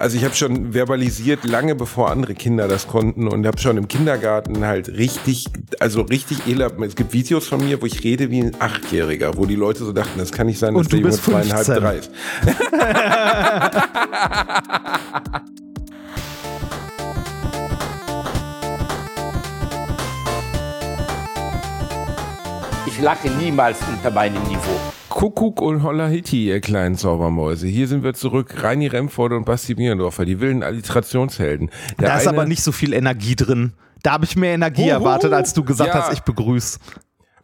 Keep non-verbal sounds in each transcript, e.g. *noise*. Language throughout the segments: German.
Also ich habe schon verbalisiert, lange bevor andere Kinder das konnten und habe schon im Kindergarten halt richtig, also richtig elab. Es gibt Videos von mir, wo ich rede wie ein Achtjähriger, wo die Leute so dachten, das kann nicht sein, dass Und du der Junge bist zweieinhalb, 15. drei ist. Ich lache niemals unter meinem Niveau. Kuckuck und Holla Hitti, ihr kleinen Zaubermäuse. Hier sind wir zurück. Reini Remford und Basti Bierendorfer, die wilden Alliterationshelden. Der Da ist aber nicht so viel Energie drin. Da habe ich mehr Energie Huhu. erwartet, als du gesagt Ja. hast, ich begrüße.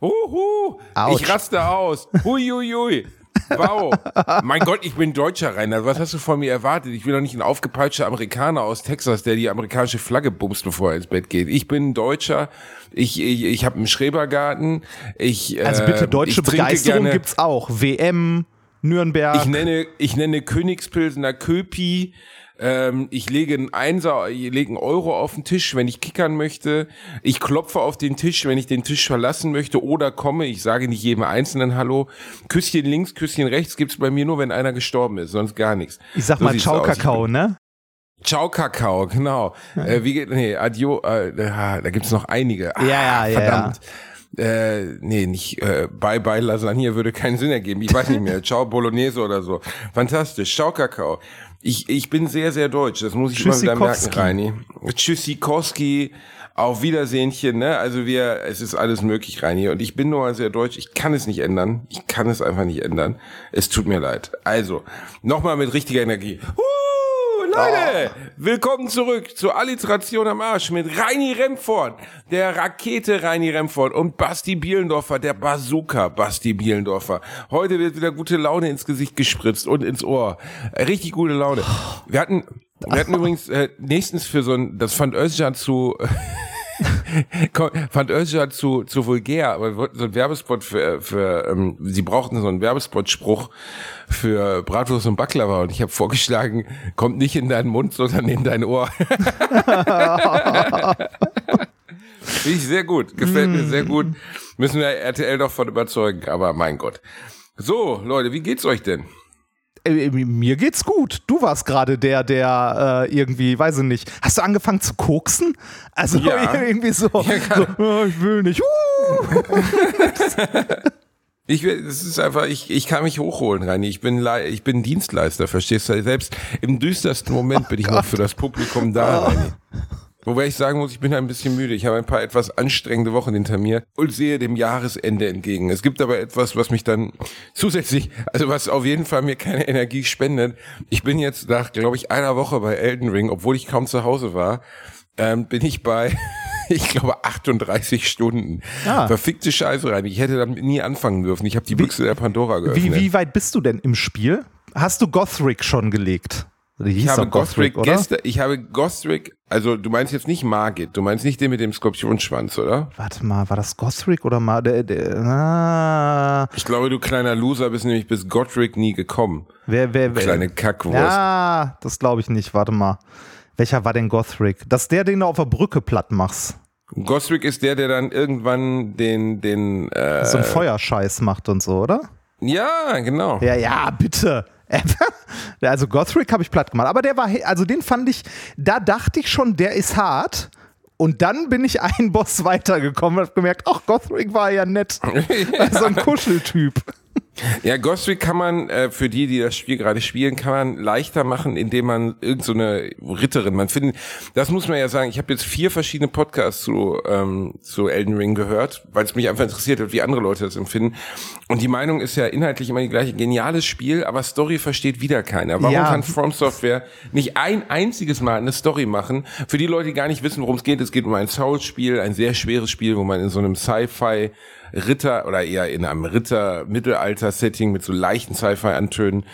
Uhu, ich raste aus. Huiuiui. Wow. mein Gott, ich bin Deutscher, Rainer. Was hast du von mir erwartet? Ich bin doch nicht ein aufgepeitschter Amerikaner aus Texas, der die amerikanische Flagge bumst, bevor er ins Bett geht. Ich bin ein Deutscher. Ich, ich, ich habe einen Schrebergarten. Ich, Also äh, bitte, deutsche ich trinke Begeisterung gerne- gibt's auch. WM, Nürnberg. Ich nenne, ich nenne Königspilsener Köpi. Ähm, ich lege einen Einser, ich lege einen Euro auf den Tisch, wenn ich kickern möchte. Ich klopfe auf den Tisch, wenn ich den Tisch verlassen möchte oder komme. Ich sage nicht jedem Einzelnen Hallo. Küsschen links, Küsschen rechts gibt's bei mir nur, wenn einer gestorben ist, sonst gar nichts. ich sag So mal Ciao. Kakao, ne? Ciao Kakao, genau. Äh, wie geht, nee, Adio, äh, ah, da gibt's noch einige. Ah, Ja, ja, ja, Verdammt. Äh, nee, nicht äh, Bye Bye Lasagne würde keinen Sinn ergeben. Ich weiß nicht mehr. *laughs* Ciao Bolognese oder so. Fantastisch. Ciao Kakao. Ich, ich bin sehr, sehr deutsch. Das muss ich immer wieder merken. Reini. Tschüssikowski. Auf Wiedersehenchen, ne? Also wir, es ist alles möglich, Reini. Und ich bin nur mal sehr deutsch. Ich kann es nicht ändern. Ich kann es einfach nicht ändern. Es tut mir leid. Also, nochmal mit richtiger Energie. Uh, Leute, willkommen zurück zur Alliteration am Arsch mit Reini Remford, der Rakete Reini Remford und Basti Bielendorfer, der Bazooka Basti Bielendorfer. Heute wird wieder gute Laune ins Gesicht gespritzt und ins Ohr. Richtig gute Laune. Wir hatten, wir hatten *laughs* übrigens äh, nächstens für so ein, das fand Özcan zu, fand Özcan zu, zu vulgär, aber wir wollten so einen Werbespot für, für ähm, sie brauchten so einen Werbespot-Spruch für Bratwurst und Baklava und ich habe vorgeschlagen, kommt nicht in deinen Mund, sondern in dein Ohr. *laughs* Finde ich sehr gut, gefällt mir sehr gut. Müssen wir RTL doch von überzeugen, aber mein Gott. So, Leute, wie geht's euch denn? Äh, mir geht's gut. Du warst gerade der, der äh, irgendwie, weiß ich nicht. Hast du angefangen zu koksen? Also Ja. *laughs* irgendwie so, so *laughs* oh, ich will nicht. Uh. *laughs* Ich will, es ist einfach, ich, ich kann mich hochholen, Reini. Ich bin, ich bin Dienstleister, verstehst du? Selbst im düstersten Moment bin ich noch für das Publikum da, Reini. Wobei ich sagen muss, ich bin ein bisschen müde. Ich habe ein paar etwas anstrengende Wochen hinter mir und sehe dem Jahresende entgegen. Es gibt aber etwas, was mich dann zusätzlich, also was auf jeden Fall mir keine Energie spendet. Ich bin jetzt nach, glaube ich, einer Woche bei Elden Ring, obwohl ich kaum zu Hause war, ähm, bin ich bei, *laughs* ich glaube, 38 Stunden. Ah. Verfickte Scheiße rein. Ich hätte damit nie anfangen dürfen. Ich habe die Büchse der Pandora geöffnet. Wie, wie weit bist du denn im Spiel? Hast du Gothric schon gelegt? Ich habe Gothric gestern, ich habe Gothric, also du meinst jetzt nicht Margit, du meinst nicht den mit dem Skorpionschwanz, oder? Warte mal, war das Gothric oder mal der, der ah, Ich glaube, du kleiner Loser bist nämlich bis Gothric nie gekommen. wer, wer, wer? Kleine Kackwurst. Ja, das glaube ich nicht. Warte mal. Welcher war denn Gothric? Das ist der, den du auf der Brücke platt machst. Gothric ist der, der dann irgendwann den, den, äh, So einen Feuerscheiß macht und so, oder? ja, genau. Ja, ja, bitte. *laughs* Also Gothric habe ich platt gemacht. Aber der war, also den fand ich, da dachte ich schon, der ist hart. Und dann bin ich einen Boss *laughs* weitergekommen und habe gemerkt, ach, Gothric war ja nett. *laughs* so ein Kuscheltyp. Ja, Gothric kann man, äh, für die, die das Spiel gerade spielen, kann man leichter machen, indem man irgend so eine Ritterin, man findet, das muss man ja sagen, ich habe jetzt vier verschiedene Podcasts zu, ähm, zu Elden Ring gehört, weil es mich einfach interessiert hat, wie andere Leute das empfinden. Und die Meinung ist ja inhaltlich immer die gleiche. Geniales Spiel, aber Story versteht wieder keiner. Warum Ja. kann From Software nicht ein einziges Mal eine Story machen? Für die Leute, die gar nicht wissen, worum es geht, es geht um ein Souls-Spiel, ein sehr schweres Spiel, wo man in so einem Sci-Fi Ritter oder eher in einem Ritter-Mittelalter-Setting mit so leichten Sci-Fi-Antönen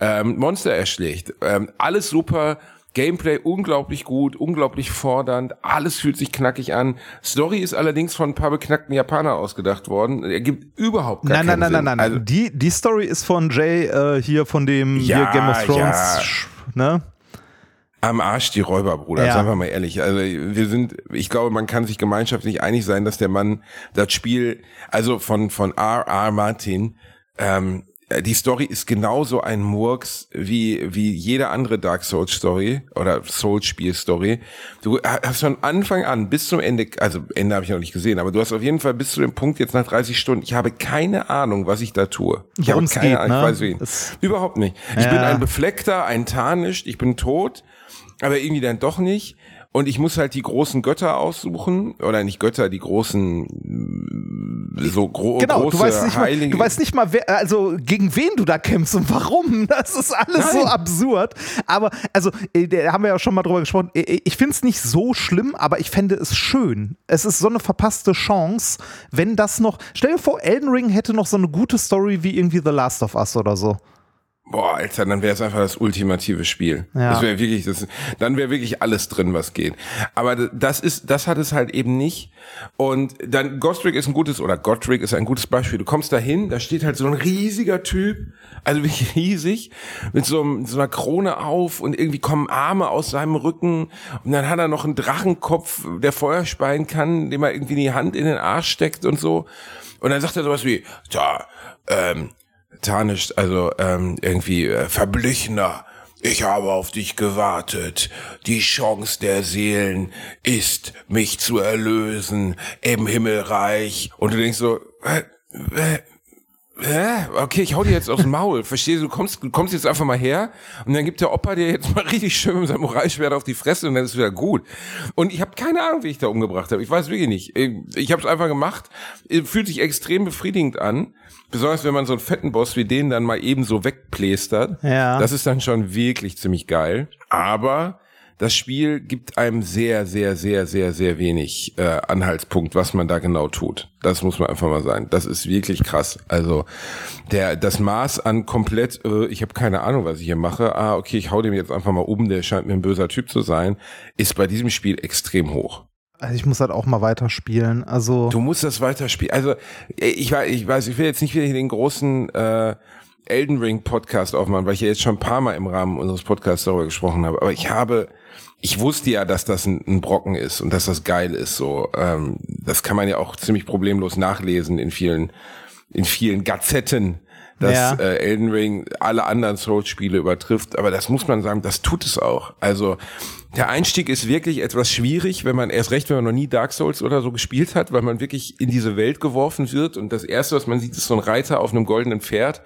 ähm, Monster erschlägt. Ähm, alles super. Gameplay unglaublich gut, unglaublich fordernd, alles fühlt sich knackig an. Story ist allerdings von ein paar beknackten Japaner ausgedacht worden. Er gibt überhaupt gar Nein, nein, keinen nein, nein, Sinn. nein. Also, die, die Story ist von Jay äh, hier von dem hier Ja, Game of Thrones, ja. ne? Am Arsch die Räuber, Bruder, Ja. sagen wir mal ehrlich. Also wir sind, ich glaube, man kann sich gemeinschaftlich einig sein, dass der Mann das Spiel, also von von R. R. Martin, ähm, äh, die Story ist genauso ein Murks wie, wie jede andere Dark Souls Story oder Souls Spiel Story. Du hast von Anfang an bis zum Ende, also Ende habe ich noch nicht gesehen, aber du hast auf jeden Fall bis zu dem Punkt jetzt nach 30 Stunden, ich habe keine Ahnung, was ich da tue. Ich Worum's habe keine geht, Ahnung, ne? ich weiß wen. Überhaupt nicht. Ich Ja. bin ein Befleckter, ein Tarnischt, ich bin tot, aber irgendwie dann doch nicht. Und ich muss halt die großen Götter aussuchen, oder nicht Götter, die großen, mm, so gro Genau, große du weißt, nicht mal, Heilige. du weißt nicht mal, wer, also gegen wen du da kämpfst und warum. *laughs* Das ist alles so Nein. absurd. Aber, also, äh, da haben wir ja schon mal drüber gesprochen. Äh, Ich finde es nicht so schlimm, aber ich fände es schön. Es ist so eine verpasste Chance, wenn das noch. Stell dir vor, Elden Ring hätte noch so eine gute Story wie irgendwie The Last of Us oder so. Boah, Alter, dann wäre es einfach das ultimative Spiel. Ja. Das wäre wirklich, das, dann wäre wirklich alles drin, was geht. Aber das ist, das hat es halt eben nicht. Und dann Gostrick ist ein gutes, oder Gottrick ist ein gutes Beispiel. Du kommst da hin, da steht halt so ein riesiger Typ, also *laughs* wirklich riesig, mit so, einem, so einer Krone auf und irgendwie kommen Arme aus seinem Rücken und dann hat er noch einen Drachenkopf, der Feuer speien kann, dem er irgendwie die Hand in den Arsch steckt und so. Und dann sagt er sowas wie, da, ähm, tarnischt, also ähm, irgendwie äh, verblichener. Ich habe auf dich gewartet. Die Chance der Seelen ist, mich zu erlösen im Himmelreich. Und du denkst so, äh, äh, Hä? Okay, ich hau dir jetzt aufs Maul. Verstehst du? Du kommst, du kommst jetzt einfach mal her und dann gibt der Opa dir jetzt mal *laughs* richtig schön mit seinem Moralschwert auf die Fresse und dann ist es wieder gut. Und ich habe keine Ahnung, wie ich da umgebracht habe. Ich weiß wirklich nicht. Ich habe es einfach gemacht. Fühlt sich extrem befriedigend an. Besonders wenn man so einen fetten Boss wie den dann mal eben so wegplästert. Ja. Das ist dann schon wirklich ziemlich geil. Aber das Spiel gibt einem sehr, sehr, sehr, sehr, sehr wenig äh, Anhaltspunkt, was man da genau tut. Das muss man einfach mal sagen. Das ist wirklich krass. Also der das Maß an komplett, äh, ich habe keine Ahnung, was ich hier mache. Ah, okay, ich hau dem jetzt einfach mal um. Der scheint mir ein böser Typ zu sein. Ist bei diesem Spiel extrem hoch. Also ich muss halt auch mal weiterspielen. Also. Du musst das weiterspielen. Also ich weiß, ich weiß, ich will jetzt nicht wieder hier den großen äh, Elden Ring Podcast aufmachen, weil ich ja jetzt schon ein paar Mal im Rahmen unseres Podcasts darüber gesprochen habe. Aber ich habe, ich wusste ja, dass das ein, ein Brocken ist und dass das geil ist. So, ähm, das kann man ja auch ziemlich problemlos nachlesen in vielen, in vielen Gazetten, dass Ja. äh, Elden Ring alle anderen Souls-Spiele übertrifft. Aber das muss man sagen, das tut es auch. Also der Einstieg ist wirklich etwas schwierig, wenn man erst recht, wenn man noch nie Dark Souls oder so gespielt hat, weil man wirklich in diese Welt geworfen wird und das erste, was man sieht, ist so ein Reiter auf einem goldenen Pferd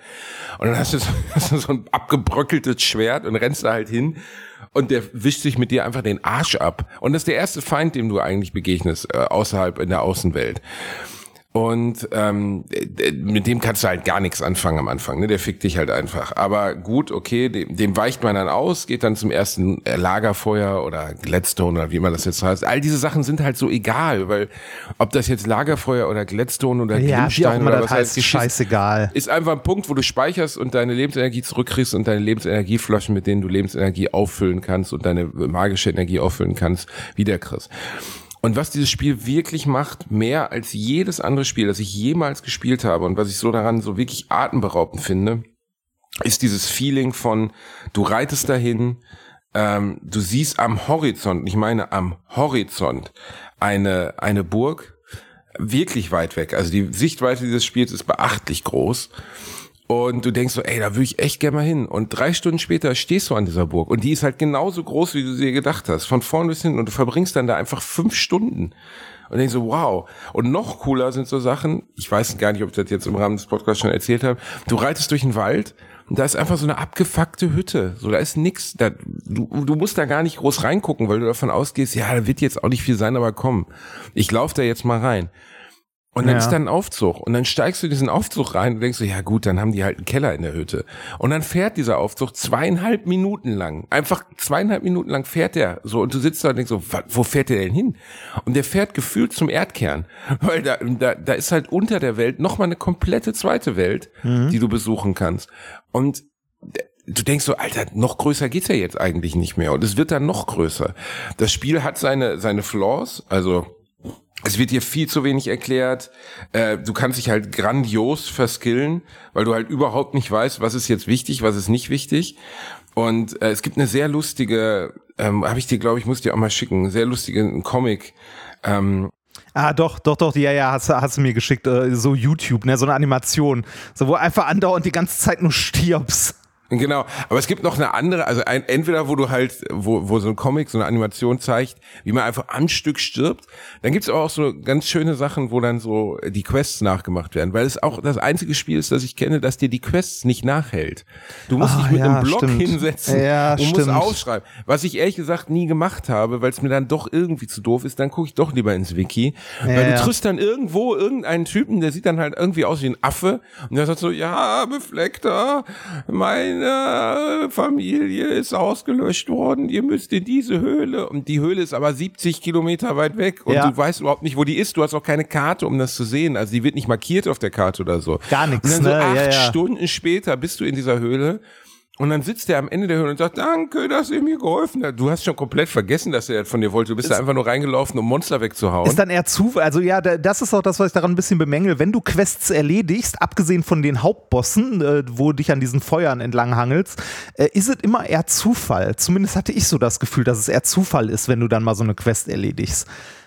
und dann hast du so, *laughs* hast du so ein abgebröckeltes Schwert und rennst da halt hin und der wischt sich mit dir einfach den Arsch ab und das ist der erste Feind, dem du eigentlich begegnest äh, außerhalb in der Außenwelt. Und ähm, mit dem kannst du halt gar nichts anfangen am Anfang, ne? Der fickt dich halt einfach. Aber gut, okay, dem, dem weicht man dann aus, geht dann zum ersten äh, Lagerfeuer oder Gladstone oder wie man das jetzt heißt. All diese Sachen sind halt so egal, weil ob das jetzt Lagerfeuer oder Gladstone oder ja, Glimmstein immer oder das was heißt, scheißegal. ist einfach ein Punkt, wo du speicherst und deine Lebensenergie zurückkriegst und deine Lebensenergieflaschen, mit denen du Lebensenergie auffüllen kannst und deine magische Energie auffüllen kannst, wiederkriegst. Und was dieses Spiel wirklich macht, mehr als jedes andere Spiel, das ich jemals gespielt habe und was ich so daran so wirklich atemberaubend finde, ist dieses Feeling von, du reitest dahin, ähm, du siehst am Horizont, ich meine am Horizont, eine, eine Burg, wirklich weit weg. Also die Sichtweite dieses Spiels ist beachtlich groß. Und du denkst so, ey, da würde ich echt gerne mal hin. Und drei Stunden später stehst du an dieser Burg. Und die ist halt genauso groß, wie du sie gedacht hast. Von vorn bis hinten. Und du verbringst dann da einfach fünf Stunden. Und denkst so, wow. Und noch cooler sind so Sachen, ich weiß gar nicht, ob ich das jetzt im Rahmen des Podcasts schon erzählt habe. Du reitest durch den Wald und da ist einfach so eine abgefuckte Hütte. So, da ist nix. Da, du, du musst da gar nicht groß reingucken, weil du davon ausgehst, ja, da wird jetzt auch nicht viel sein, aber komm, ich laufe da jetzt mal rein. Und dann Ja. ist da ein Aufzug. Und dann steigst du in diesen Aufzug rein und denkst so, ja gut, dann haben die halt einen Keller in der Hütte. Und dann fährt dieser Aufzug zweieinhalb Minuten lang. Einfach zweieinhalb Minuten lang fährt der so. Und du sitzt da und denkst so, wo fährt der denn hin? Und der fährt gefühlt zum Erdkern. *laughs* Weil da, da, da ist halt unter der Welt nochmal eine komplette zweite Welt, die du besuchen kannst. Und du denkst so, Alter, noch größer geht's ja jetzt eigentlich nicht mehr. Und es wird dann noch größer. Das Spiel hat seine, seine Flaws, also es wird dir viel zu wenig erklärt. Äh, du kannst dich halt grandios verskillen, weil du halt überhaupt nicht weißt, was ist jetzt wichtig, was ist nicht wichtig. Und äh, es gibt eine sehr lustige, ähm, habe ich dir, glaube ich, muss dir auch mal schicken, sehr lustige Comic. Ähm, Ah, doch, doch, doch, ja, ja, hast, hast du mir geschickt, äh, so YouTube, ne, so eine Animation, so wo einfach andauernd die ganze Zeit nur stirbst. Genau, aber es gibt noch eine andere, also ein, entweder wo du halt, wo, wo so ein Comic, so eine Animation zeigt, wie man einfach am Stück stirbt, dann gibt's aber auch so ganz schöne Sachen, wo dann so die Quests nachgemacht werden, weil es auch das einzige Spiel ist, das ich kenne, das dir die Quests nicht nachhält. Du musst Ah, dich mit ja, einem Block stimmt. hinsetzen Ja, und musst stimmt. aufschreiben. Was ich ehrlich gesagt nie gemacht habe, weil es mir dann doch irgendwie zu doof ist, dann gucke ich doch lieber ins Wiki, weil Ja, du ja. triffst dann irgendwo irgendeinen Typen, der sieht dann halt irgendwie aus wie ein Affe und der sagt so, ja, Befleckter, meine Familie ist ausgelöscht worden, ihr müsst in diese Höhle und die Höhle ist aber 70 Kilometer weit weg und Ja. du weißt überhaupt nicht, wo die ist, du hast auch keine Karte, um das zu sehen, also die wird nicht markiert auf der Karte oder so. Gar nichts, Und dann so ne? acht Ja, ja. Stunden später bist du in dieser Höhle und dann sitzt er am Ende der Höhle und sagt, danke, dass ihr mir geholfen habt. Du hast schon komplett vergessen, dass er von dir wollte. Du bist da einfach nur reingelaufen, um Monster wegzuhauen. Ist dann eher Zufall, also ja, da- das ist auch das, was ich daran ein bisschen bemängel. Wenn du Quests erledigst, abgesehen von den Hauptbossen, äh, wo du dich an diesen Feuern entlang hangelst, äh, ist es immer eher Zufall. Zumindest hatte ich so das Gefühl, dass es eher Zufall ist, wenn du dann mal so eine Quest erledigst.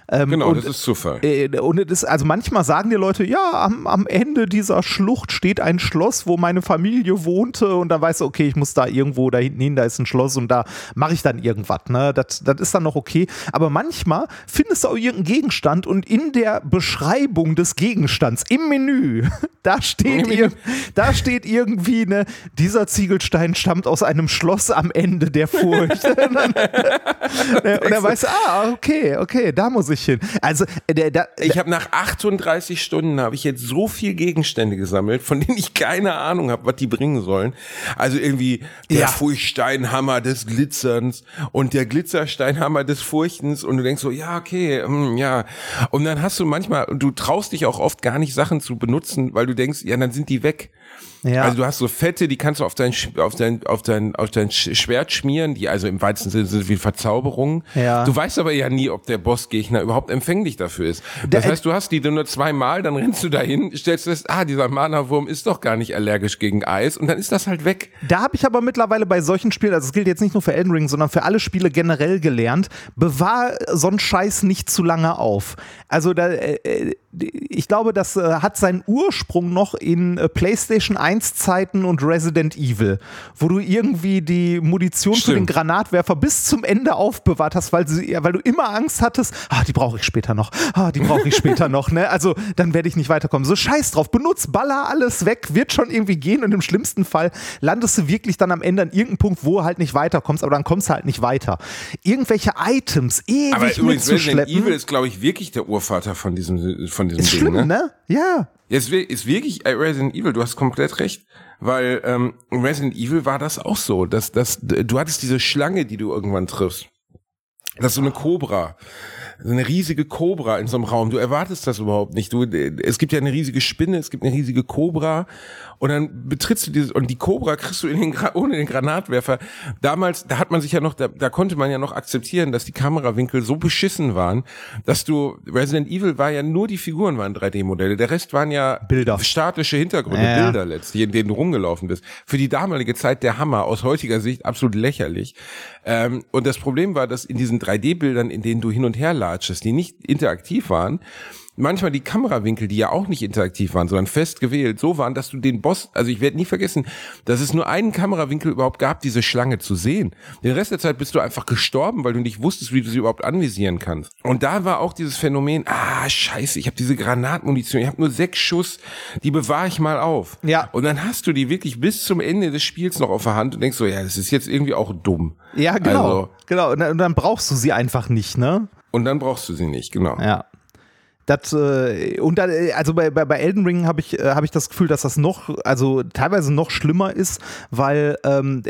Ähm, genau, und, das ist Zufall. äh, und es ist, also manchmal sagen dir Leute, ja, am, am Ende dieser Schlucht steht ein Schloss, wo meine Familie wohnte und dann weißt du, okay, ich muss da irgendwo da hinten hin, da ist ein Schloss und da mache ich dann irgendwas, ne? Das, das ist dann noch okay. Aber manchmal findest du auch irgendeinen Gegenstand und in der Beschreibung des Gegenstands, im Menü, *laughs* da steht, ir da steht irgendwie, ne, dieser Ziegelstein stammt aus einem Schloss am Ende der Furcht. und *laughs* dann, ne, und dann weißt du, ah, okay, okay, da muss ich hin. Also, äh, der, der, Ich habe nach 38 Stunden habe ich jetzt so viel Gegenstände gesammelt, von denen ich keine Ahnung habe, was die bringen sollen. Also irgendwie der Ja. Furchtsteinhammer des Glitzerns und der Glitzersteinhammer des Furchtens und du denkst so, ja, okay, hm, ja. Und dann hast du manchmal, du traust dich auch oft gar nicht Sachen zu benutzen, weil du denkst, ja, dann sind die weg. Ja. Also du hast so Fette, die kannst du auf dein, auf dein, auf dein, auf dein Sch- Schwert schmieren, die also im weitesten Sinne sind wie Verzauberungen. Ja. Du weißt aber ja nie, ob der Bossgegner überhaupt empfänglich dafür ist. Das Der- heißt, du hast die nur zweimal, dann rennst du dahin, stellst fest, ah, dieser Mana-Wurm ist doch gar nicht allergisch gegen Eis und dann ist das halt weg. Da habe ich aber mittlerweile bei solchen Spielen, also es gilt jetzt nicht nur für Elden Ring, sondern für alle Spiele generell gelernt, bewahr so einen Scheiß nicht zu lange auf. Also da, äh, äh, ich glaube, das äh, hat seinen Ursprung noch in äh, PlayStation 1 Zeiten und Resident Evil, wo du irgendwie die Munition für den Stimmt. Granatwerfer bis zum Ende aufbewahrt hast, weil, sie, weil du immer Angst hattest, ah, die brauche ich später noch, ah, die brauche ich später noch, ne? Also dann werde ich nicht weiterkommen. So scheiß drauf, benutz, baller alles weg, wird schon irgendwie gehen und im schlimmsten Fall landest du wirklich dann am Ende an irgendeinem Punkt, wo du halt nicht weiterkommst, aber dann kommst du halt nicht weiter. Irgendwelche Items ewig Aber übrigens, Resident mitzuschleppen. Evil ist, glaube ich, wirklich der Urvater von diesem, von diesem ist Ding, schlimm, ne? ne? Ja. Wir- ist wirklich äh, Resident Evil, du hast komplett recht, weil ähm, Resident Evil war das auch so, dass, dass du hattest diese Schlange, die du irgendwann triffst. Das ist so eine Kobra. So eine riesige Kobra in so einem Raum. Du erwartest das überhaupt nicht. Du, es gibt ja eine riesige Spinne, es gibt eine riesige Kobra und dann betrittst du dieses und die Kobra kriegst du in den, ohne den Granatwerfer. Damals, da hat man sich ja noch, da, da konnte man ja noch akzeptieren, dass die Kamerawinkel so beschissen waren, dass du Resident Evil war ja nur die Figuren waren 3D-Modelle. Der Rest waren ja Bilder. statische Hintergründe, Ja, ja. Bilder letztlich, in denen du rumgelaufen bist. Für die damalige Zeit der Hammer, aus heutiger Sicht absolut lächerlich. Ähm, und das Problem war, dass in diesen 3D-Bildern, in denen du hin und her latschest, die nicht interaktiv waren, manchmal die Kamerawinkel, die ja auch nicht interaktiv waren, sondern fest gewählt, so waren, dass du den Boss, also ich werde nie vergessen, dass es nur einen Kamerawinkel überhaupt gab, diese Schlange zu sehen. Den Rest der Zeit bist du einfach gestorben, weil du nicht wusstest, wie du sie überhaupt anvisieren kannst. Und da war auch dieses Phänomen, ah, scheiße, ich habe diese Granatmunition, ich habe nur sechs Schuss, die bewahre ich mal auf. Ja. Und dann hast du die wirklich bis zum Ende des Spiels noch auf der Hand und denkst so, ja, das ist jetzt irgendwie auch dumm. Ja, genau. Also, genau. Und dann, und dann brauchst du sie einfach nicht, ne? und dann brauchst du sie nicht, genau. Ja. Das, äh, und dann, äh, also bei, bei, bei Elden Ring habe ich, äh, hab ich das Gefühl, dass das noch, also teilweise noch schlimmer ist, weil ähm,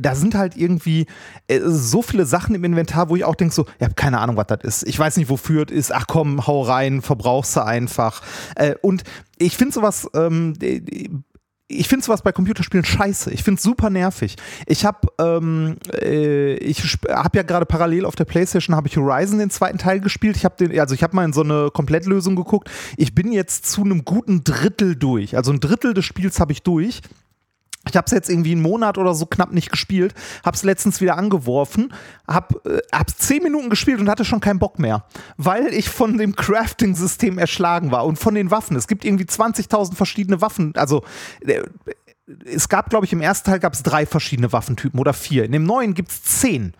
da sind halt irgendwie äh, so viele Sachen im Inventar, wo ich auch denke, so, ich habe keine Ahnung, was das ist. Ich weiß nicht, wofür es ist. Ach komm, hau rein, verbrauchst du einfach. Äh, und ich finde sowas, ähm, ich finde sowas bei Computerspielen scheiße. Ich finde es super nervig. Ich habe ähm, äh, ich habe ja gerade parallel auf der PlayStation habe ich Horizon den zweiten Teil gespielt. Ich habe den also ich habe mal in so eine Komplettlösung geguckt. Ich bin jetzt zu einem guten Drittel durch. Also ein Drittel des Spiels habe ich durch. Ich habe es jetzt irgendwie einen Monat oder so knapp nicht gespielt, habe es letztens wieder angeworfen, habe äh, hab zehn Minuten gespielt und hatte schon keinen Bock mehr, weil ich von dem Crafting-System erschlagen war und von den Waffen. Es gibt irgendwie 20.000 verschiedene Waffen. Also äh, es gab, glaube ich, im ersten Teil gab es drei verschiedene Waffentypen oder vier. In dem neuen gibt es zehn.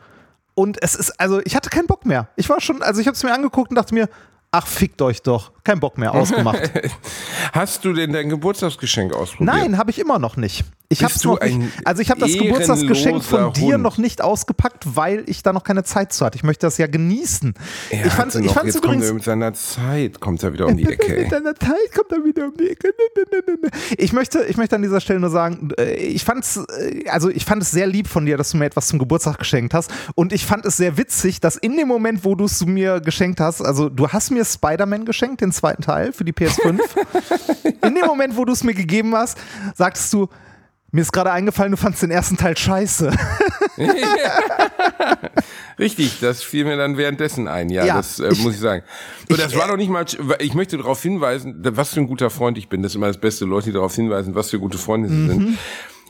Und es ist, also ich hatte keinen Bock mehr. Ich war schon, also ich habe es mir angeguckt und dachte mir, ach, fickt euch doch. Kein Bock mehr, ausgemacht. *laughs* Hast du denn dein Geburtstagsgeschenk ausprobiert? Nein, habe ich immer noch nicht. Ich du noch nicht. Also ich habe das Geburtstagsgeschenk von dir Hund. noch nicht ausgepackt, weil ich da noch keine Zeit zu hatte. Ich möchte das ja genießen. Er ich fand's, ich fand's jetzt kommt übrigens er mit seiner Zeit, kommt er wieder um die Ecke. mit ey. deiner Zeit kommt er wieder um die Ecke. Ich möchte, ich möchte an dieser Stelle nur sagen, äh, ich fand's, äh, also ich fand es sehr lieb von dir, dass du mir etwas zum Geburtstag geschenkt hast. Und ich fand es sehr witzig, dass in dem Moment, wo du es mir geschenkt hast, also du hast mir Spider-Man geschenkt, den zweiten Teil für die PS5. in dem Moment, wo du es mir gegeben hast, sagtest du, mir ist gerade eingefallen, du fandst den ersten Teil scheiße. *laughs* Richtig, das fiel mir dann währenddessen ein. Ja, Ja, das äh, ich- muss ich sagen. Und das ich, war doch nicht mal, ich möchte darauf hinweisen, was für ein guter Freund ich bin. Das ist immer das Beste, Leute, die darauf hinweisen, was für gute Freunde sie Mhm. sind.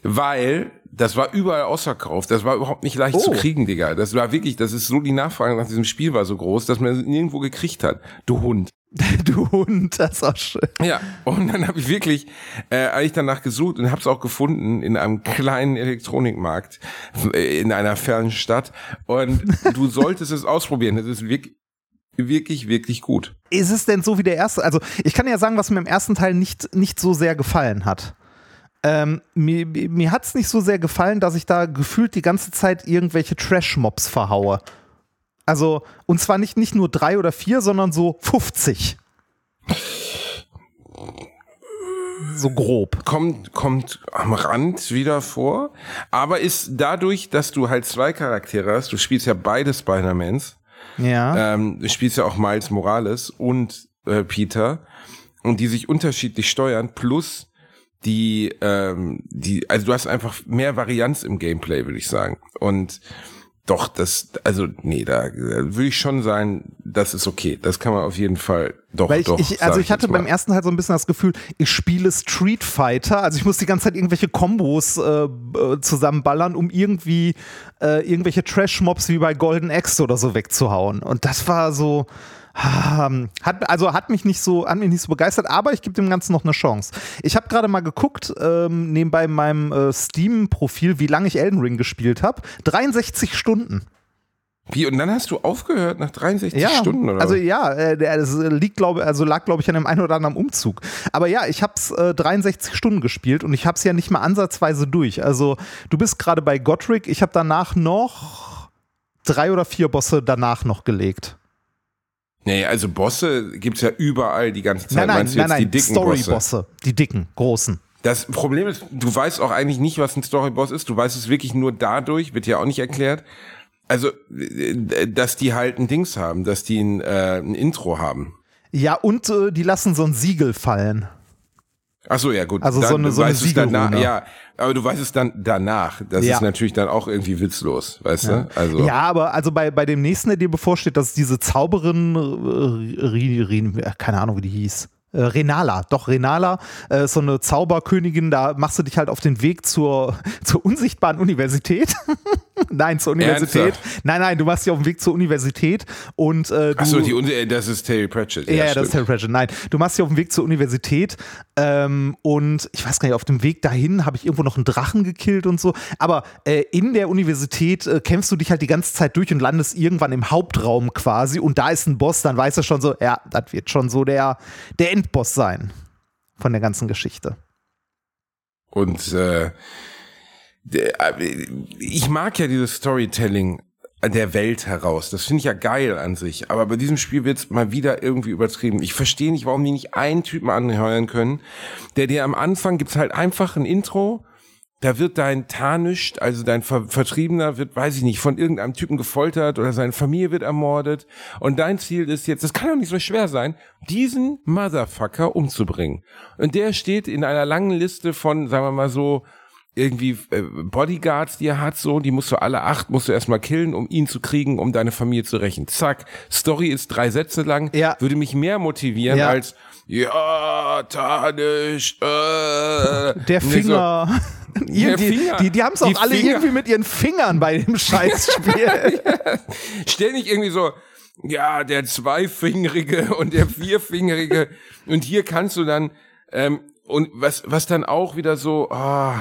Weil das war überall ausverkauft. Das war überhaupt nicht leicht zu Oh. kriegen, Digga. Das war wirklich, das ist so, die Nachfrage nach diesem Spiel war so groß, dass man es nirgendwo gekriegt hat. Du Hund. *laughs* du Hund, das ist auch schön. Ja, und dann habe ich wirklich äh, eigentlich danach gesucht und habe es auch gefunden in einem kleinen Elektronikmarkt äh, in einer fernen Stadt. Und du *laughs* solltest es ausprobieren. Das ist wirklich, wirklich, wirklich gut. Ist es denn so wie der erste? Also, ich kann ja sagen, was mir im ersten Teil nicht, nicht so sehr gefallen hat. Ähm, mir mir hat es nicht so sehr gefallen, dass ich da gefühlt die ganze Zeit irgendwelche Trash-Mobs verhaue. Also, und zwar nicht, nicht nur drei oder vier, sondern so 50. So grob. Kommt, kommt am Rand wieder vor, aber ist dadurch, dass du halt zwei Charaktere hast, du spielst ja beide Spider-Mans, Ja. ähm, du spielst ja auch Miles Morales und äh, Peter und die sich unterschiedlich steuern, plus die, ähm, die, also du hast einfach mehr Varianz im Gameplay, würde ich sagen. Und doch, das, also nee, da, würde ich schon sagen, das ist okay. Das kann man auf jeden Fall doch, Weil ich, doch. ich, also ich hatte jetzt beim ersten Teil so ein bisschen das Gefühl, ich spiele Street Fighter, also ich muss die ganze Zeit irgendwelche Kombos äh, zusammenballern, um irgendwie äh, irgendwelche Trash-Mobs wie bei Golden Axe oder so wegzuhauen. Und das war so. Ähm, Hat, also hat mich nicht so, hat mich nicht so begeistert, aber ich gebe dem Ganzen noch eine Chance. Ich habe gerade mal geguckt, ähm, nebenbei in meinem äh, Steam-Profil, wie lange ich Elden Ring gespielt habe. 63 Stunden. Wie, und dann hast du aufgehört nach 63 Stunden oder also ja, äh, der- das liegt glaube also lag glaube ich an dem einen oder anderen Umzug. Aber ja, ich habe es äh, 63 Stunden gespielt und ich habe es ja nicht mal ansatzweise durch. Also du bist gerade bei Godric, ich habe danach noch drei oder vier Bosse danach noch gelegt. Nee, also Bosse gibt's ja überall die ganze Zeit. Nein, nein, Meinst du nein, jetzt die nein, dicken Bosse? Story-Bosse, die dicken, großen. Das Problem ist, du weißt auch eigentlich nicht, was ein Storyboss ist. Du weißt es wirklich nur dadurch, wird ja auch nicht erklärt. Also, äh, dass die halt ein Dings haben, dass die ein, äh, ein Intro haben. Ja, und äh, die lassen so ein Siegel fallen. Ach so, ja gut. Also dann so eine- so eine danach. Ja, aber du weißt es dann danach. Das Ja. ist natürlich dann auch irgendwie witzlos, weißt du? Also, Ja, aber also bei, bei dem nächsten, der dir bevorsteht, das ist diese Zauberin, äh, keine Ahnung, wie die hieß. Äh, Renala, doch Renala, äh, so eine Zauberkönigin, da machst du dich halt auf den Weg zur, *laughs* zur unsichtbaren Universität. *laughs* *laughs* nein, zur Universität. Ernsthaft? Nein, nein, du machst dich auf den Weg zur Universität und äh, du. Ach so, die, äh, das ist Terry Pratchett. Ja, ja, das ist Terry Pratchett. Nein, du machst dich auf dem Weg zur Universität ähm, und ich weiß gar nicht, auf dem Weg dahin habe ich irgendwo noch einen Drachen gekillt und so. Aber äh, in der Universität äh, kämpfst du dich halt die ganze Zeit durch und landest irgendwann im Hauptraum quasi und da ist ein Boss, dann weißt du schon so, ja, das wird schon so der, der Endboss sein von der ganzen Geschichte. Und äh, ich mag ja dieses Storytelling der Welt heraus. Das finde ich ja geil an sich. Aber bei diesem Spiel wird's mal wieder irgendwie übertrieben. Ich verstehe nicht, warum die nicht einen Typen anheuern können, der dir am Anfang gibt's halt einfach ein Intro. Da wird dein Tarnischt, also dein Ver Vertriebener wird, weiß ich nicht, von irgendeinem Typen gefoltert oder seine Familie wird ermordet. Und dein Ziel ist jetzt, das kann doch nicht so schwer sein, diesen Motherfucker umzubringen. Und der steht in einer langen Liste von, sagen wir mal so, irgendwie äh, Bodyguards, die er hat, so, die musst du alle acht, musst du erstmal killen, um ihn zu kriegen, um deine Familie zu rächen. Zack. Story ist drei Sätze lang, Ja. würde mich mehr motivieren Ja. als ja, Tarnisch, äh, Der so. Finger. *laughs* Ihr, die Finger. die, die haben es auch Die alle Finger. irgendwie mit ihren Fingern bei dem Scheißspiel. *laughs* Stell nicht irgendwie so, ja, der Zweifingerige *laughs* und der Vierfingerige. und hier kannst du dann, ähm, und was, was dann auch wieder so, ah,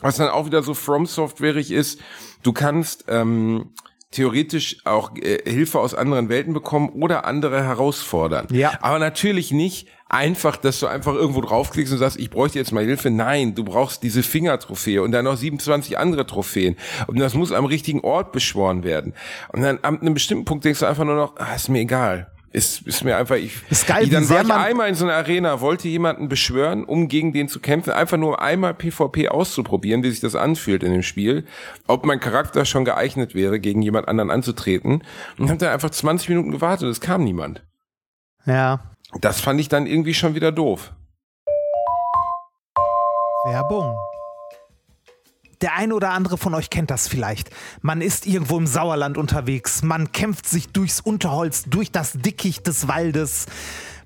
was dann auch wieder so from softwareig ist, du kannst ähm, theoretisch auch äh, Hilfe aus anderen Welten bekommen oder andere herausfordern. Ja. Aber natürlich nicht einfach, dass du einfach irgendwo draufklickst und sagst, ich bräuchte jetzt mal Hilfe. Nein, du brauchst diese Fingertrophäe und dann noch 27 andere Trophäen. Und das muss am richtigen Ort beschworen werden. Und dann an einem bestimmten Punkt denkst du einfach nur noch, ah, ist mir egal. Ist, ist mir einfach, ich, Ist geil, ich, dann war ich einmal in so einer Arena, wollte jemanden beschwören, um gegen den zu kämpfen, einfach nur einmal PvP auszuprobieren, wie sich das anfühlt in dem Spiel, ob mein Charakter schon geeignet wäre, gegen jemand anderen anzutreten. Und hab dann einfach 20 Minuten gewartet, es kam niemand. ja. Das fand ich dann irgendwie schon wieder doof. Werbung. Der eine oder andere von euch kennt das vielleicht. Man ist irgendwo im Sauerland unterwegs, man kämpft sich durchs Unterholz, durch das Dickicht des Waldes.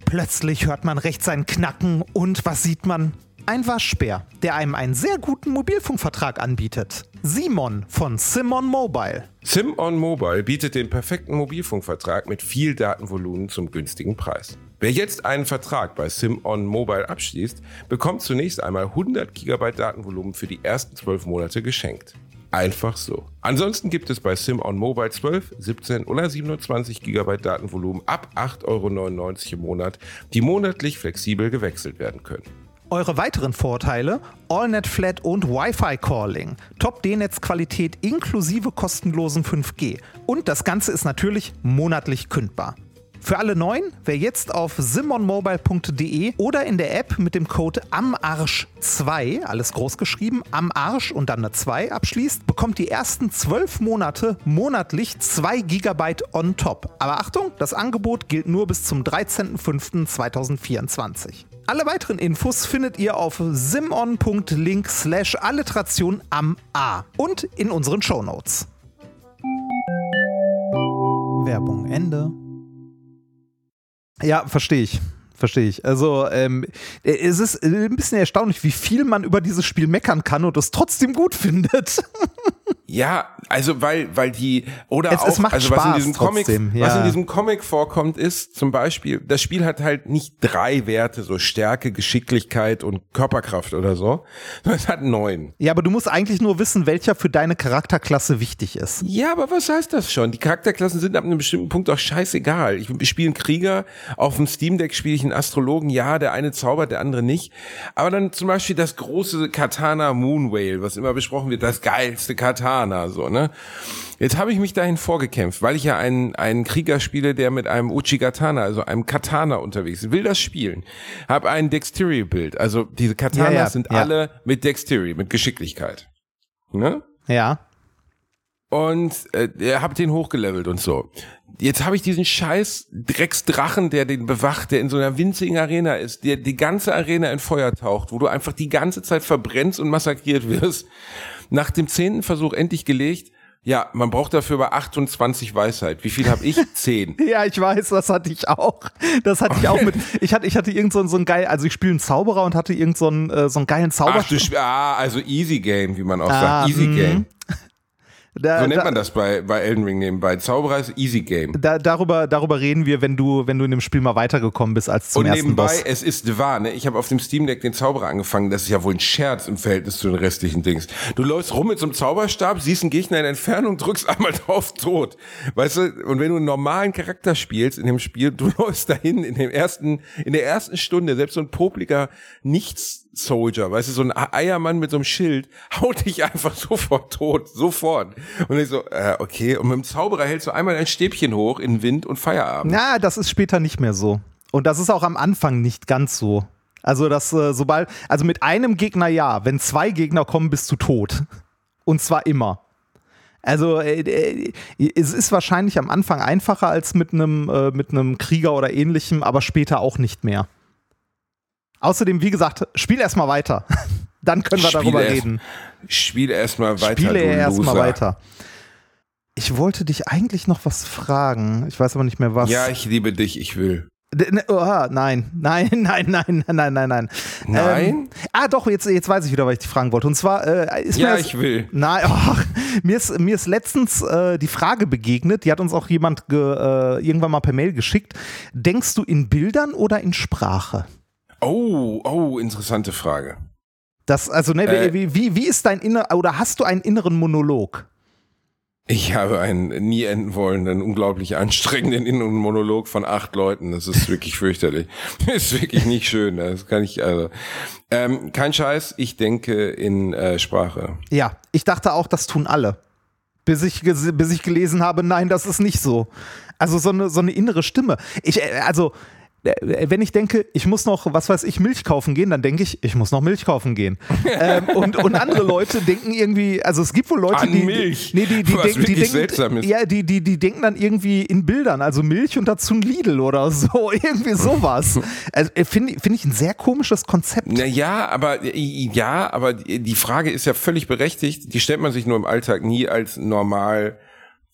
Plötzlich hört man rechts ein Knacken und was sieht man? Ein Waschbär, der einem einen sehr guten Mobilfunkvertrag anbietet. Simon von Simon Mobile. SimOn Mobile bietet den perfekten Mobilfunkvertrag mit viel Datenvolumen zum günstigen Preis. Wer jetzt einen Vertrag bei SimOn Mobile abschließt, bekommt zunächst einmal 100 GB Datenvolumen für die ersten 12 Monate geschenkt. Einfach so. Ansonsten gibt es bei SimOn Mobile 12, 17 oder 27 GB Datenvolumen ab 8,99 Euro im Monat, die monatlich flexibel gewechselt werden können. Eure weiteren Vorteile: AllNet Flat und Wi-Fi Calling, Top D-Netz-Qualität inklusive kostenlosen 5G und das Ganze ist natürlich monatlich kündbar. Für alle Neuen, wer jetzt auf simonmobile.de oder in der App mit dem Code AMARSCH2, alles groß geschrieben, am Arsch und dann eine 2 abschließt, bekommt die ersten 12 Monate monatlich 2 GB on top. Aber Achtung, das Angebot gilt nur bis zum 13.05.2024. Alle weiteren Infos findet ihr auf simon.link slash Alliteration am A und in unseren Shownotes. Werbung Ende. Ja, verstehe ich. Verstehe ich. Also, ähm, es ist ein bisschen erstaunlich, wie viel man über dieses Spiel meckern kann und es trotzdem gut *laughs* findet. Ja, also weil weil die oder Es- auch es also was in Spaß diesem Comic trotzdem, was ja. in diesem Comic vorkommt ist zum Beispiel das Spiel hat halt nicht drei Werte so Stärke Geschicklichkeit und Körperkraft oder so sondern es hat neun ja, aber du musst eigentlich nur wissen, welcher für deine Charakterklasse wichtig ist. ja aber was heißt das schon die Charakterklassen sind ab einem bestimmten Punkt auch scheißegal ich, spiele einen Krieger auf dem Steam Deck spiele ich einen Astrologen ja der eine zaubert der andere nicht aber dann zum Beispiel das große Katana Moonwale was immer besprochen wird das geilste Katana so ne Jetzt habe ich mich dahin vorgekämpft, weil ich ja einen, einen Krieger spiele, der mit einem Uchigatana, also einem Katana unterwegs ist. Will das spielen. Habe ein Dexterity-Bild. Also diese Katanas Ja, ja, sind ja. alle mit Dexterity, mit Geschicklichkeit. Ne? Ja. Und äh, habt den hochgelevelt und so. Jetzt habe ich diesen scheiß Drecksdrachen, der den bewacht, der in so einer winzigen Arena ist, der die ganze Arena in Feuer taucht, wo du einfach die ganze Zeit verbrennst und massakriert wirst. Nach dem zehnten Versuch endlich gelegt. Ja, man braucht dafür aber 28 Weisheit. Wie viel habe ich? *laughs* Zehn. Ja, ich weiß, das hatte ich auch. Das hatte ich auch mit. Ich hatte, ich hatte irgend so, einen- so einen geil, also ich spiele einen Zauberer und hatte irgend so einen, äh, so einen geilen Zauber. Ach, du, sp- ah, also Easy Game, wie man auch Ah, sagt. Easy mhm. Game. Da, So nennt da, man das bei, bei Elden Ring nebenbei. Zauberer ist Easy Game. Da, darüber, darüber reden wir, wenn du, wenn du in dem Spiel mal weitergekommen bist als zum Und ersten nebenbei, Boss. es ist wahr, ne? Ich habe auf dem Steam Deck den Zauberer angefangen. Das ist ja wohl ein Scherz im Verhältnis zu den restlichen Dings. Du läufst rum mit so einem Zauberstab, siehst einen Gegner in Entfernung, drückst einmal *laughs* drauf, tot. Weißt du? Und wenn du einen normalen Charakter spielst in dem Spiel, du *laughs* läufst dahin in dem ersten, in der ersten Stunde, selbst so ein popliger Nichts-Soldier, weißt du, so ein Eiermann mit so einem Schild, *laughs* haut dich einfach sofort tot, sofort. Und ich so, äh, okay. Und mit dem Zauberer hältst du einmal ein Stäbchen hoch in Wind und Feierabend. Na, das ist später nicht mehr so. Und das ist auch am Anfang nicht ganz so. Also, das, äh, sobald, also mit einem Gegner ja, wenn zwei Gegner kommen, bist du tot. Und zwar immer. Also, äh, äh, es ist wahrscheinlich am Anfang einfacher als mit einem, äh, mit einem Krieger oder ähnlichem, aber später auch nicht mehr. Außerdem, wie gesagt, spiel erstmal weiter. *laughs* Dann können wir Spiel darüber erst- reden. Spiel erstmal weiter, Spiele erstmal weiter. Ich wollte dich eigentlich noch was fragen. Ich weiß aber nicht mehr was. Ja, ich liebe dich, ich will. Oh, *laughs* nein, nein, nein, nein, nein, nein, nein. Nein? Ähm, ah, doch, jetzt, jetzt weiß ich wieder, was ich dich fragen wollte. Und zwar äh, ist Ja, mir das, ich will. Nein, *laughs* oh, mir, ist, mir ist letztens äh, die Frage begegnet, die hat uns auch jemand ge, äh, irgendwann mal per Mail geschickt. Denkst du in Bildern oder in Sprache? Oh, oh, interessante Frage. Das, also, ne, Äh. wie, wie, wie ist dein inner oder hast du einen inneren Monolog? Ich habe einen nie enden wollenden, unglaublich anstrengenden inneren Monolog von acht Leuten. Das ist wirklich fürchterlich. *laughs* Das ist wirklich nicht schön. Das kann ich, also. Ähm, kein Scheiß, ich denke in äh, Sprache. Ja, ich dachte auch, das tun alle. Bis ich, bis ich gelesen habe, nein, das ist nicht so. Also so eine, so eine innere Stimme. Ich, äh, also, wenn ich denke, ich muss noch, was weiß ich, Milch kaufen gehen, dann denke ich, ich muss noch Milch kaufen gehen. *laughs* ähm, und, und andere Leute denken irgendwie, also es gibt wohl Leute, An die. Milch? Nee, die, die, Was denken, die denken. Ja, die, die, die denken dann irgendwie in Bildern, also Milch und dazu ein Lidl oder so, *laughs* irgendwie sowas. Also, äh, Finde find ich ein sehr komisches Konzept. Na ja, aber äh, ja, aber die Frage ist ja völlig berechtigt. Die stellt man sich nur im Alltag nie als normal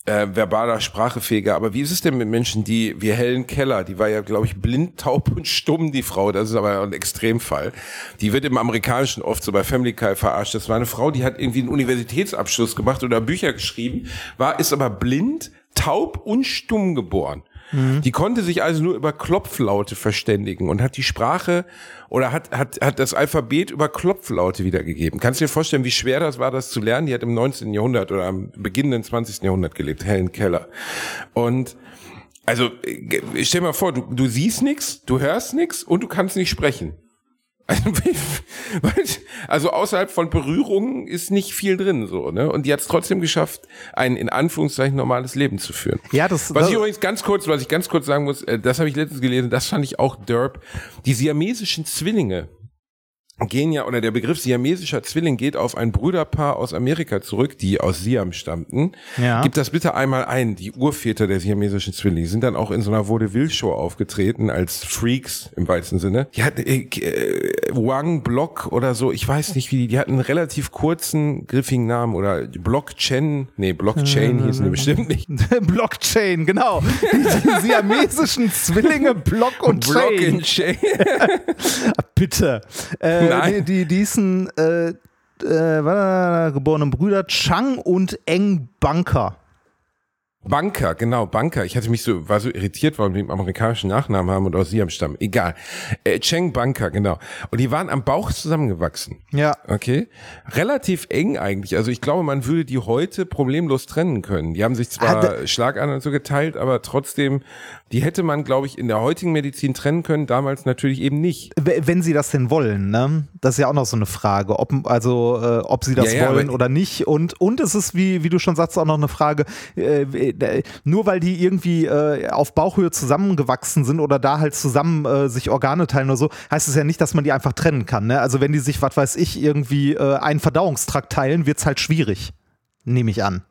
äh, verbaler Sprachefähiger. Aber wie ist es denn mit Menschen, die wie Helen Keller, die war ja, glaube ich, blind, *laughs* taub und stumm, die Frau. Das ist aber ein Extremfall. Die wird im Amerikanischen oft so bei Family Guy verarscht. Das war eine Frau, die hat irgendwie einen Universitätsabschluss gemacht oder Bücher geschrieben, war ist aber blind, taub und stumm geboren. Die konnte sich also nur über Klopflaute verständigen und hat die Sprache oder hat, hat, hat das Alphabet über Klopflaute wiedergegeben. Kannst du dir vorstellen, wie schwer das war, das zu lernen? Die hat im 19. Jahrhundert oder am beginnenden 20. Jahrhundert gelebt, Helen Keller. Und also äh, stell dir mal vor, du, du siehst nichts, du hörst nichts und du kannst nicht sprechen. Also, *laughs* also außerhalb von Berührungen ist nicht viel drin so, ne? Und die hat es trotzdem geschafft, ein in Anführungszeichen normales Leben zu führen. Ja, das- Was das- ich übrigens ganz kurz, was ich ganz kurz sagen muss, äh, das habe ich letztens gelesen, das fand ich auch derb. Die siamesischen Zwillinge gehen ja, oder der Begriff siamesischer Zwilling geht auf ein Brüderpaar aus Amerika zurück, die aus Siam stammten. Ja. Gib das bitte einmal ein, die Urväter der siamesischen Zwillinge. Die sind dann auch in so einer Vaudeville-Show aufgetreten, als Freaks im weitesten Sinne. Die hatten äh, äh, Wang Block oder so, ich weiß nicht wie, die, die hatten einen relativ kurzen, griffigen Namen oder Blockchain, nee, Blockchain hießen die bestimmt nicht. *laughs* Blockchain, genau. Die, die siamesischen Zwillinge Block und Block Chain. and Chain. *laughs* Bitte. Äh, Nein. Die, die, die hießen äh, äh, warte, geborene Brüder Chang und Eng Banker. Banker, genau, Banker. Ich hatte mich so, war so irritiert, weil wir den amerikanischen Nachnamen haben und aus Siam stammen. Egal. Äh, Cheng Banker, genau. Und die waren am Bauch zusammengewachsen. Ja. Okay. Relativ eng eigentlich. Also ich glaube, man würde die heute problemlos trennen können. Die haben sich zwar Ah, da- Schlagadern und so geteilt, aber trotzdem, die hätte man, glaube ich, in der heutigen Medizin trennen können, damals natürlich eben nicht. Wenn sie das denn wollen, ne? Das ist ja auch noch so eine Frage, ob, also, äh, ob sie das Ja, ja, wollen oder nicht. Und, und es ist, wie, wie du schon sagst, auch noch eine Frage, äh, nur weil die irgendwie äh, auf Bauchhöhe zusammengewachsen sind oder da halt zusammen äh, sich Organe teilen oder so, heißt es ja nicht, dass man die einfach trennen kann. Ne? Also wenn die sich, was weiß ich, irgendwie äh, einen Verdauungstrakt teilen, wird's halt schwierig. Nehme ich an.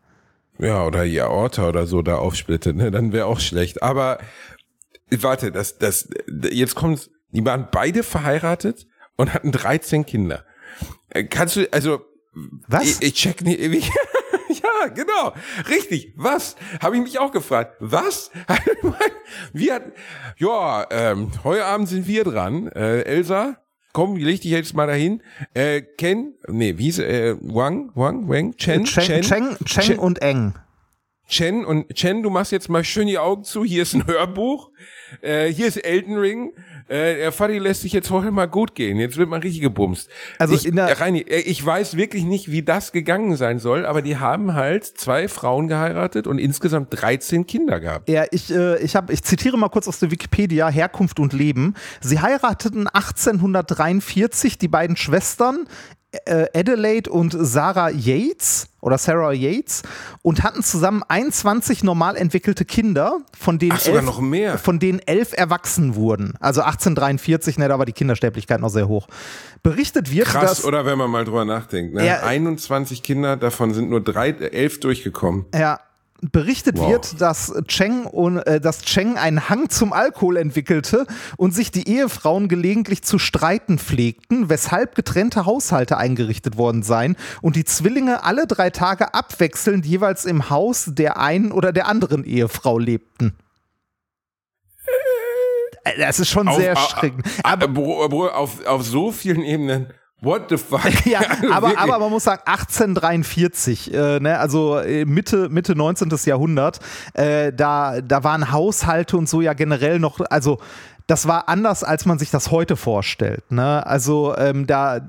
Ja, oder die Aorta oder so da aufsplittet, ne? Dann wäre auch schlecht. Aber warte, das, das, jetzt kommt's. Die waren beide verheiratet und hatten 13 Kinder. Äh, Kannst du, also, Was? ich, ich check nicht, wie, *laughs* ja, genau, richtig. Was? Habe ich mich auch gefragt. Was? *laughs* wir hatten, ja, ähm, heute Abend sind wir dran. Äh, Elsa, komm, leg dich jetzt mal dahin. Äh, Ken, nee, wie hieß äh, Wang, Wang, Wang, Chen, Cheng, Cheng, Cheng, Chen- und Eng. Chen und Chen, du machst jetzt mal schön die Augen zu. Hier ist ein Hörbuch. Äh, hier ist Elden Ring. Äh, der Fadi lässt sich jetzt heute mal gut gehen. Jetzt wird mal richtig gebumst. Also ich, in der- äh, Reini, äh, ich weiß wirklich nicht, wie das gegangen sein soll, aber die haben halt zwei Frauen geheiratet und insgesamt 13 Kinder gehabt. Ja, ich, äh, ich, hab, ich zitiere mal kurz aus der Wikipedia Herkunft und Leben. Sie heirateten 1843 die beiden Schwestern Adelaide und Sarah Yates oder Sarah Yates und hatten zusammen 21 normal entwickelte Kinder, von denen, Ach, elf, noch mehr. von denen elf erwachsen wurden. Also 1843, ne, da war die Kindersterblichkeit noch sehr hoch. Berichtet wird, Krass, dass oder wenn man mal drüber nachdenkt. Ne? Ja. 21 Kinder, davon sind nur drei, äh, elf durchgekommen. Ja. Berichtet Wow. wird, dass Cheng, und, äh, dass Cheng einen Hang zum Alkohol entwickelte und sich die Ehefrauen gelegentlich zu streiten pflegten, weshalb getrennte Haushalte eingerichtet worden seien und die Zwillinge alle drei Tage abwechselnd jeweils im Haus der einen oder der anderen Ehefrau lebten. Äh, Das ist schon Auf, sehr auf, schräg. aber, Bro, Bro, auf, auf so vielen Ebenen. What the fuck? *laughs* Ja, *laughs* aber, aber man muss sagen, 1843, äh, ne, also äh, Mitte, Mitte 19. Jahrhundert, äh, da, da waren Haushalte und so ja generell noch, also das war anders, als man sich das heute vorstellt. Ne? Also, ähm, da,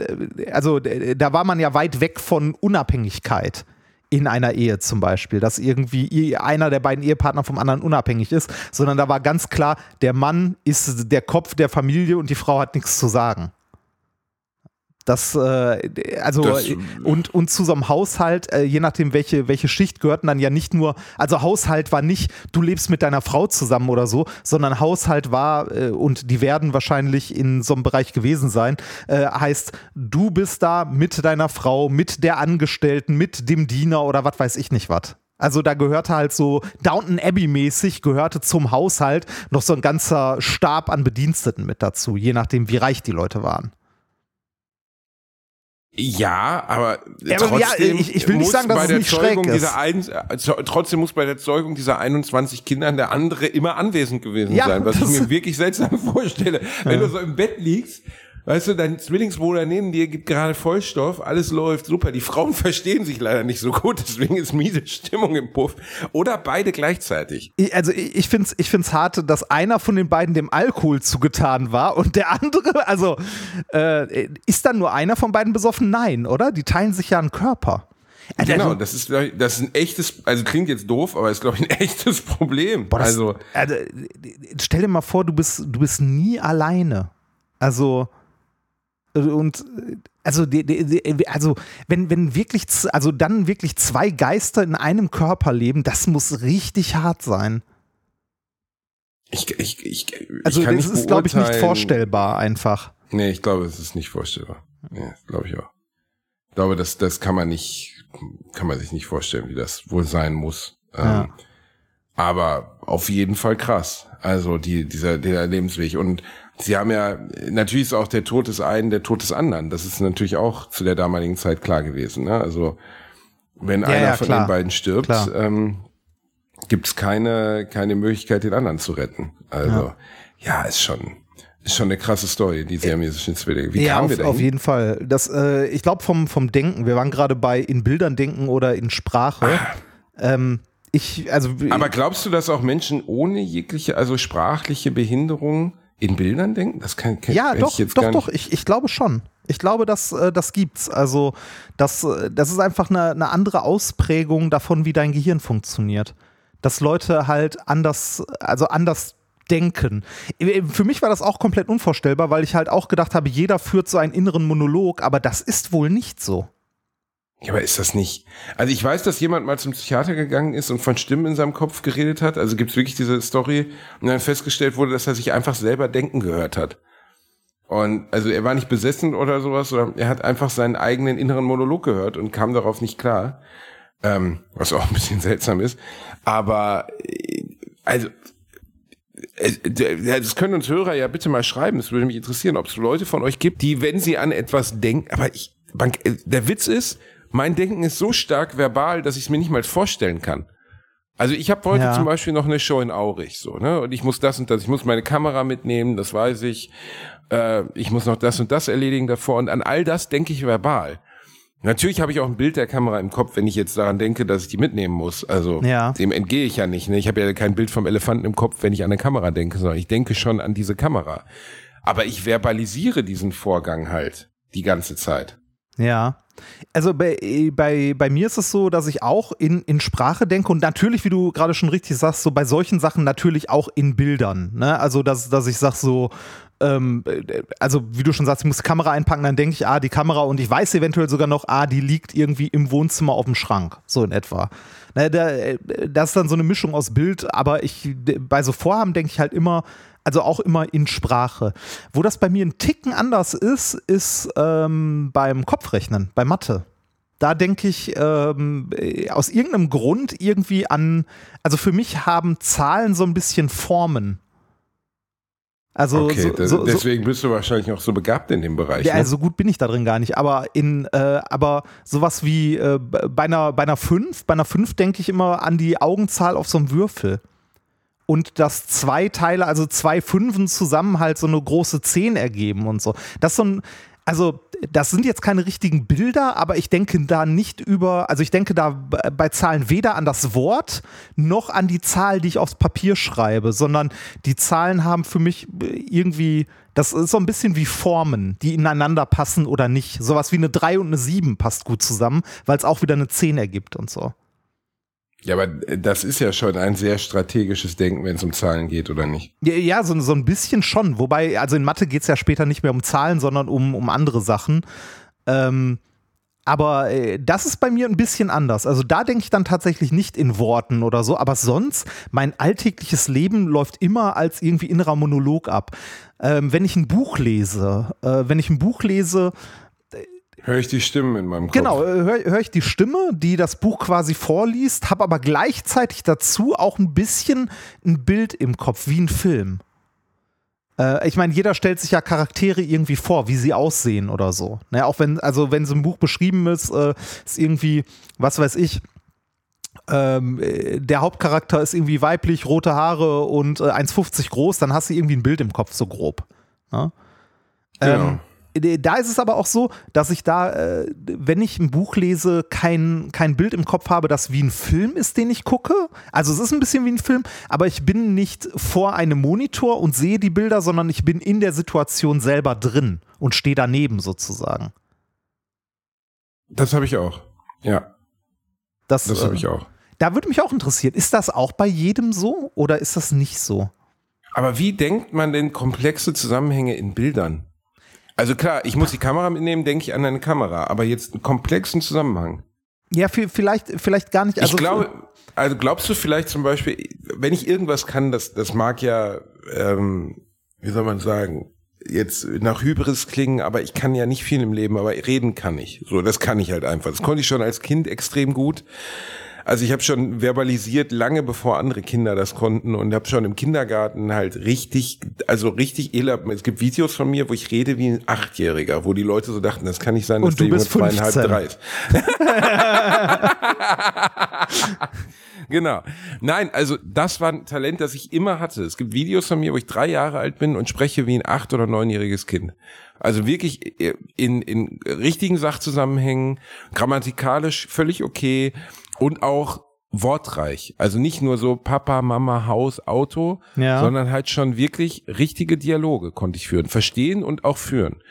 also äh, da war man ja weit weg von Unabhängigkeit in einer Ehe zum Beispiel, dass irgendwie einer der beiden Ehepartner vom anderen unabhängig ist, sondern da war ganz klar, der Mann ist der Kopf der Familie und die Frau hat nichts zu sagen. Das, äh, also, Das- und, und zu so einem Haushalt, äh, je nachdem, welche, welche Schicht gehörten dann ja nicht nur, also Haushalt war nicht, du lebst mit deiner Frau zusammen oder so, sondern Haushalt war, äh, und die werden wahrscheinlich in so einem Bereich gewesen sein, äh, heißt, du bist da mit deiner Frau, mit der Angestellten, mit dem Diener oder was weiß ich nicht was. Also da gehörte halt so Downton Abbey mäßig, gehörte zum Haushalt noch so ein ganzer Stab an Bediensteten mit dazu, je nachdem, wie reich die Leute waren. Ja, aber, Ja, aber ja, trotzdem ich- ich will nicht muss sagen, dass bei es der nicht Zeugung schräg ist. Ein, äh, trotzdem muss bei der Zeugung dieser 21 Kindern der andere immer anwesend gewesen Ja, sein, was ich mir wirklich seltsam *laughs* vorstelle. Wenn du so im Bett liegst, weißt du, dein Zwillingsbruder neben dir gibt gerade Vollstoff, alles läuft super. Die Frauen *laughs* verstehen sich leider nicht so gut, deswegen ist miese Stimmung im Puff. Oder beide gleichzeitig. Ich- Also ich finde es ich find's hart, dass einer von den beiden dem Alkohol zugetan war und der andere, *laughs* also äh, ist dann nur einer von beiden besoffen? Nein, oder? Die teilen sich ja einen Körper. Also, Genau, das ist, das ist ein echtes, also klingt jetzt doof, aber ist, glaube ich, ein *laughs* echtes Problem. Boah, das, also, also, stell dir mal vor, du bist, du bist nie alleine. Also, und also, die, die, die, also wenn, wenn wirklich, also dann wirklich zwei Geister in einem Körper leben, das muss richtig hart sein. ich, ich, ich, Also, ich das ist, glaube ich, nicht vorstellbar einfach. Nee, ich glaube, es ist nicht vorstellbar. Nee, glaube ich auch. Ich glaube, das, das kann man nicht, kann man sich nicht vorstellen, wie das wohl sein muss. Ja. Ähm, aber auf jeden Fall krass. Also die, dieser, der Lebensweg. Und sie haben ja, natürlich ist auch der Tod des einen der Tod des anderen. Das ist natürlich auch zu der damaligen Zeit klar gewesen. Ne? Also wenn Ja, einer ja, von den beiden stirbt, Klar. ähm, gibt es keine, keine Möglichkeit, den anderen zu retten. Also ja, ist schon, ist schon eine krasse Story, die siamesischen Zwillinge. Wie ja, kamen wir dahin? auf jeden Fall. Das, äh, ich glaube vom, vom Denken, wir waren gerade bei in Bildern denken oder in Sprache. Ähm, ich, also Aber glaubst du, dass auch Menschen ohne jegliche, also sprachliche Behinderung in Bildern denken? Das kann, kann Ja, doch, ich doch, doch, ich, ich glaube schon. Ich glaube, das, äh, das gibt's. Also, das, äh, das ist einfach eine, eine andere Ausprägung davon, wie dein Gehirn funktioniert. Dass Leute halt anders, also anders denken. Für mich war das auch komplett unvorstellbar, weil ich halt auch gedacht habe, jeder führt so einen inneren Monolog, aber das ist wohl nicht so. Ja, aber ist das nicht? Also ich weiß, dass jemand mal zum Psychiater gegangen ist und von Stimmen in seinem Kopf geredet hat. Also gibt's wirklich diese Story und dann festgestellt wurde, dass er sich einfach selber denken gehört hat. Und also er war nicht besessen oder sowas, sondern er hat einfach seinen eigenen inneren Monolog gehört und kam darauf nicht klar. Ähm, was auch ein bisschen seltsam ist. Aber äh, also äh, das können uns Hörer ja bitte mal schreiben. Es würde mich interessieren, ob es Leute von euch gibt, die, wenn sie an etwas denken, aber ich, äh, der Witz ist, mein Denken ist so stark verbal, dass ich es mir nicht mal vorstellen kann. Also ich habe heute Ja. zum Beispiel noch eine Show in Aurich, so, ne? Und ich muss das und das, ich muss meine Kamera mitnehmen, das weiß ich. Äh, ich muss noch das und das erledigen davor. Und an all das denke ich verbal. Natürlich habe ich auch ein Bild der Kamera im Kopf, wenn ich jetzt daran denke, dass ich die mitnehmen muss. Also Ja. dem entgehe ich ja nicht. Ne? Ich habe ja kein Bild vom Elefanten im Kopf, wenn ich an eine Kamera denke, sondern ich denke schon an diese Kamera. Aber ich verbalisiere diesen Vorgang halt die ganze Zeit. Ja. Also bei, bei, bei mir ist es so, dass ich auch in, in Sprache denke und natürlich, wie du gerade schon richtig sagst, so bei solchen Sachen natürlich auch in Bildern. Ne? Also, dass, dass ich sag so, ähm, also wie du schon sagst, ich muss die Kamera einpacken, dann denke ich, ah, die Kamera und ich weiß eventuell sogar noch, ah, die liegt irgendwie im Wohnzimmer auf dem Schrank, so in etwa. Ne, da, das ist dann so eine Mischung aus Bild, aber ich bei so Vorhaben denke ich halt immer, also auch immer in Sprache. Wo das bei mir ein Ticken anders ist, ist ähm, beim Kopfrechnen, bei Mathe. Da denke ich ähm, äh, aus irgendeinem Grund irgendwie an, also für mich haben Zahlen so ein bisschen Formen. Also Okay, so, so, so, deswegen bist du wahrscheinlich auch so begabt in dem Bereich. ja, ne? also so gut bin ich da drin gar nicht. Aber in, äh, aber sowas wie äh, bei einer, bei einer 5, bei einer 5 denke ich immer an die Augenzahl auf so einem Würfel. Und dass zwei Teile, also zwei Fünfen zusammen halt so eine große Zehn ergeben und so. Das ist so ein, also das sind jetzt keine richtigen Bilder, aber ich denke da nicht über, also ich denke da bei Zahlen weder an das Wort noch an die Zahl, die ich aufs Papier schreibe, sondern die Zahlen haben für mich irgendwie, das ist so ein bisschen wie Formen, die ineinander passen oder nicht. Sowas wie eine 3 und eine 7 passt gut zusammen, weil es auch wieder eine 10 ergibt und so. Ja, aber das ist ja schon ein sehr strategisches Denken, wenn es um Zahlen geht, oder nicht? Ja, ja so, so ein bisschen schon. Wobei, also in Mathe geht es ja später nicht mehr um Zahlen, sondern um, um andere Sachen. Ähm, aber äh, das ist bei mir ein bisschen anders. Also da denke ich dann tatsächlich nicht in Worten oder so, aber sonst, mein alltägliches Leben läuft immer als irgendwie innerer Monolog ab. Ähm, wenn ich ein Buch lese, äh, wenn ich ein Buch lese, Höre ich die Stimmen in meinem Kopf. Genau, äh, höre hör ich die Stimme, die das Buch quasi vorliest, habe aber gleichzeitig dazu auch ein bisschen ein Bild im Kopf, wie ein Film. Äh, ich meine, jeder stellt sich ja Charaktere irgendwie vor, wie sie aussehen oder so. Naja, auch wenn, also wenn so ein Buch beschrieben ist, äh, ist irgendwie, was weiß ich, ähm, äh, der Hauptcharakter ist irgendwie weiblich, rote Haare und äh, 1,50 groß, dann hast du irgendwie ein Bild im Kopf, so grob. Ja? Genau. Ähm, da ist es aber auch so, dass ich da, äh, wenn ich ein Buch lese, kein, kein Bild im Kopf habe, das wie ein Film ist, den ich gucke. Also es ist ein bisschen wie ein Film, aber ich bin nicht vor einem Monitor und sehe die Bilder, sondern ich bin in der Situation selber drin und stehe daneben sozusagen. Das habe ich auch. Ja. Das, Das habe ich auch. Da würde mich auch interessieren, ist das auch bei jedem so oder ist das nicht so? Aber wie denkt man denn komplexe Zusammenhänge in Bildern? Also klar, ich muss die Kamera mitnehmen, denke ich an eine Kamera, aber jetzt einen komplexen Zusammenhang. Ja, vi- vielleicht, vielleicht gar nicht. Also ich glaube, also glaubst du vielleicht zum Beispiel, wenn ich irgendwas kann, das, das mag ja, ähm, wie soll man sagen, jetzt nach Hybris klingen, aber ich kann ja nicht viel im Leben, aber reden kann ich. So, das kann ich halt einfach. Das konnte ich schon als Kind extrem gut. Also ich habe schon verbalisiert, lange bevor andere Kinder das konnten und habe schon im Kindergarten halt richtig, also richtig elab. Es gibt Videos von mir, wo ich rede wie ein Achtjähriger, wo die Leute so dachten, das kann nicht sein, dass Und du der Junge zweieinhalb, 15. drei ist. *laughs* Genau. Nein, also das war ein Talent, das ich immer hatte. Es gibt Videos von mir, wo ich drei Jahre alt bin und spreche wie ein acht- oder neunjähriges Kind. Also wirklich in, in richtigen Sachzusammenhängen, grammatikalisch völlig okay und auch wortreich. Also nicht nur so Papa, Mama, Haus, Auto, Ja. sondern halt schon wirklich richtige Dialoge konnte ich führen. Verstehen und auch führen.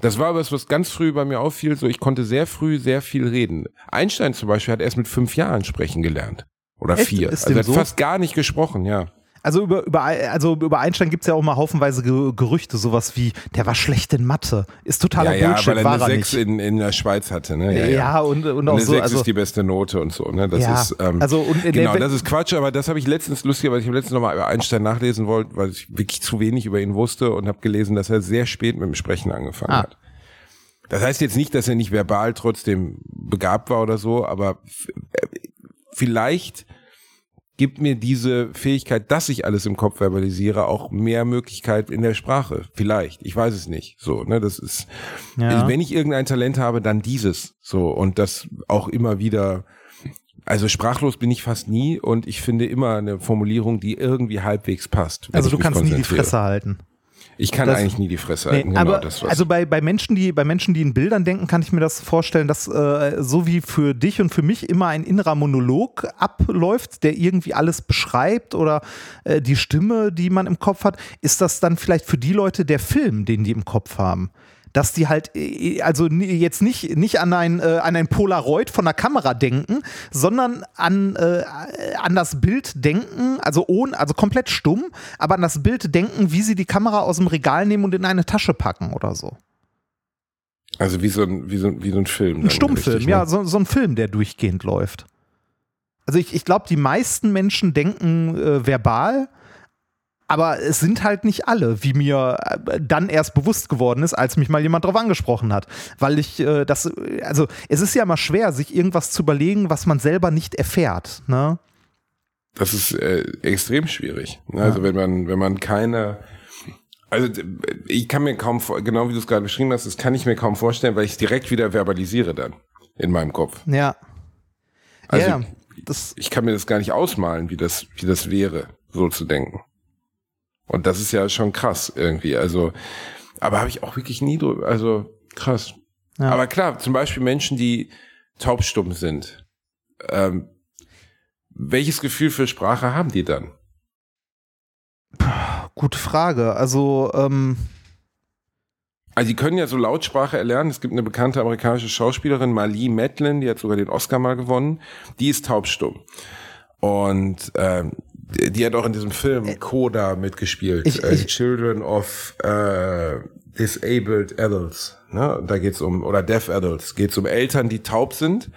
Das war was, was ganz früh bei mir auffiel. So, ich konnte sehr früh sehr viel reden. Einstein zum Beispiel hat erst mit fünf Jahren sprechen gelernt. Oder Echt? vier. Ist also er hat so? fast gar nicht gesprochen, ja. Also über, über, also über Einstein gibt es ja auch mal haufenweise Ge Gerüchte, sowas wie, der war schlecht in Mathe. Ist totaler ja, ja, Bullshit, weil er war eine er Sechs nicht. in, in der Schweiz hatte, ne? ja, und, und Und auch eine so. Sechs Also, ist die beste Note und so, ne? Das Ja, ist, ähm, also und der genau, das ist Quatsch, aber das habe ich letztens lustig, weil ich letztens nochmal über Einstein nachlesen wollte, weil ich wirklich zu wenig über ihn wusste und habe gelesen, dass er sehr spät mit dem Sprechen angefangen Ah. hat. Das heißt jetzt nicht, dass er nicht verbal trotzdem begabt war oder so, aber äh, vielleicht gibt mir diese Fähigkeit, dass ich alles im Kopf verbalisiere, auch mehr Möglichkeit in der Sprache. Vielleicht. Ich weiß es nicht. So, ne, das ist, Ja. wenn ich irgendein Talent habe, dann dieses. So, und das auch immer wieder, also sprachlos bin ich fast nie und ich finde immer eine Formulierung, die irgendwie halbwegs passt. also du kannst nie die. Fresse halten. Ich kann Das- eigentlich nie die Fresse Nee, halten. Genau, aber das was. also bei, bei Menschen, die bei Menschen, die in Bildern denken, kann ich mir das vorstellen, dass äh, so wie für dich und für mich immer ein innerer Monolog abläuft, der irgendwie alles beschreibt oder äh, die Stimme, die man im Kopf hat, ist das dann vielleicht für die Leute der Film, den die im Kopf haben. Dass die halt, äh, also jetzt nicht, nicht an ein, äh, an ein Polaroid von der Kamera denken, sondern an, äh, an das Bild denken, also ohne, also komplett stumm, aber an das Bild denken, wie sie die Kamera aus dem Regal nehmen und in eine Tasche packen oder so. also wie so ein, wie so, ein- wie so ein Film. Ein Stummfilm, richtig, ne? ja, so, so ein Film, der durchgehend läuft. Also ich, ich glaube, die meisten Menschen denken äh, verbal, aber es sind halt nicht alle, wie mir äh, dann erst bewusst geworden ist, als mich mal jemand drauf angesprochen hat. Weil ich äh, das, also es ist ja immer schwer, sich irgendwas zu überlegen, was man selber nicht erfährt. Ne? Das ist äh, extrem schwierig. Ne? Also wenn man, wenn man keine, also ich kann mir kaum, genau wie du es gerade beschrieben hast, das kann ich mir kaum vorstellen, weil ich es direkt wieder verbalisiere dann in meinem Kopf. Ja. Also ja, das, ich kann mir das gar nicht ausmalen, wie das, wie das wäre. so zu denken. Und das ist ja schon krass irgendwie. Also, aber habe ich auch wirklich nie drüber, also krass. Ja. Aber klar, zum Beispiel Menschen, die taubstumm sind. Ähm, welches Gefühl für Sprache haben die dann? Gute Frage. Also, ähm, Also die können ja so Lautsprache erlernen. Es gibt eine bekannte amerikanische Schauspielerin, Marlee Matlin, die hat sogar den Oscar mal gewonnen. Die ist taubstumm. Und ähm, die, hat auch in diesem Film Coda mitgespielt. Ich- äh, ich- Children of äh, Disabled Adults. Ne? Da geht's um, oder Deaf Adults, geht's um Eltern, die taub sind,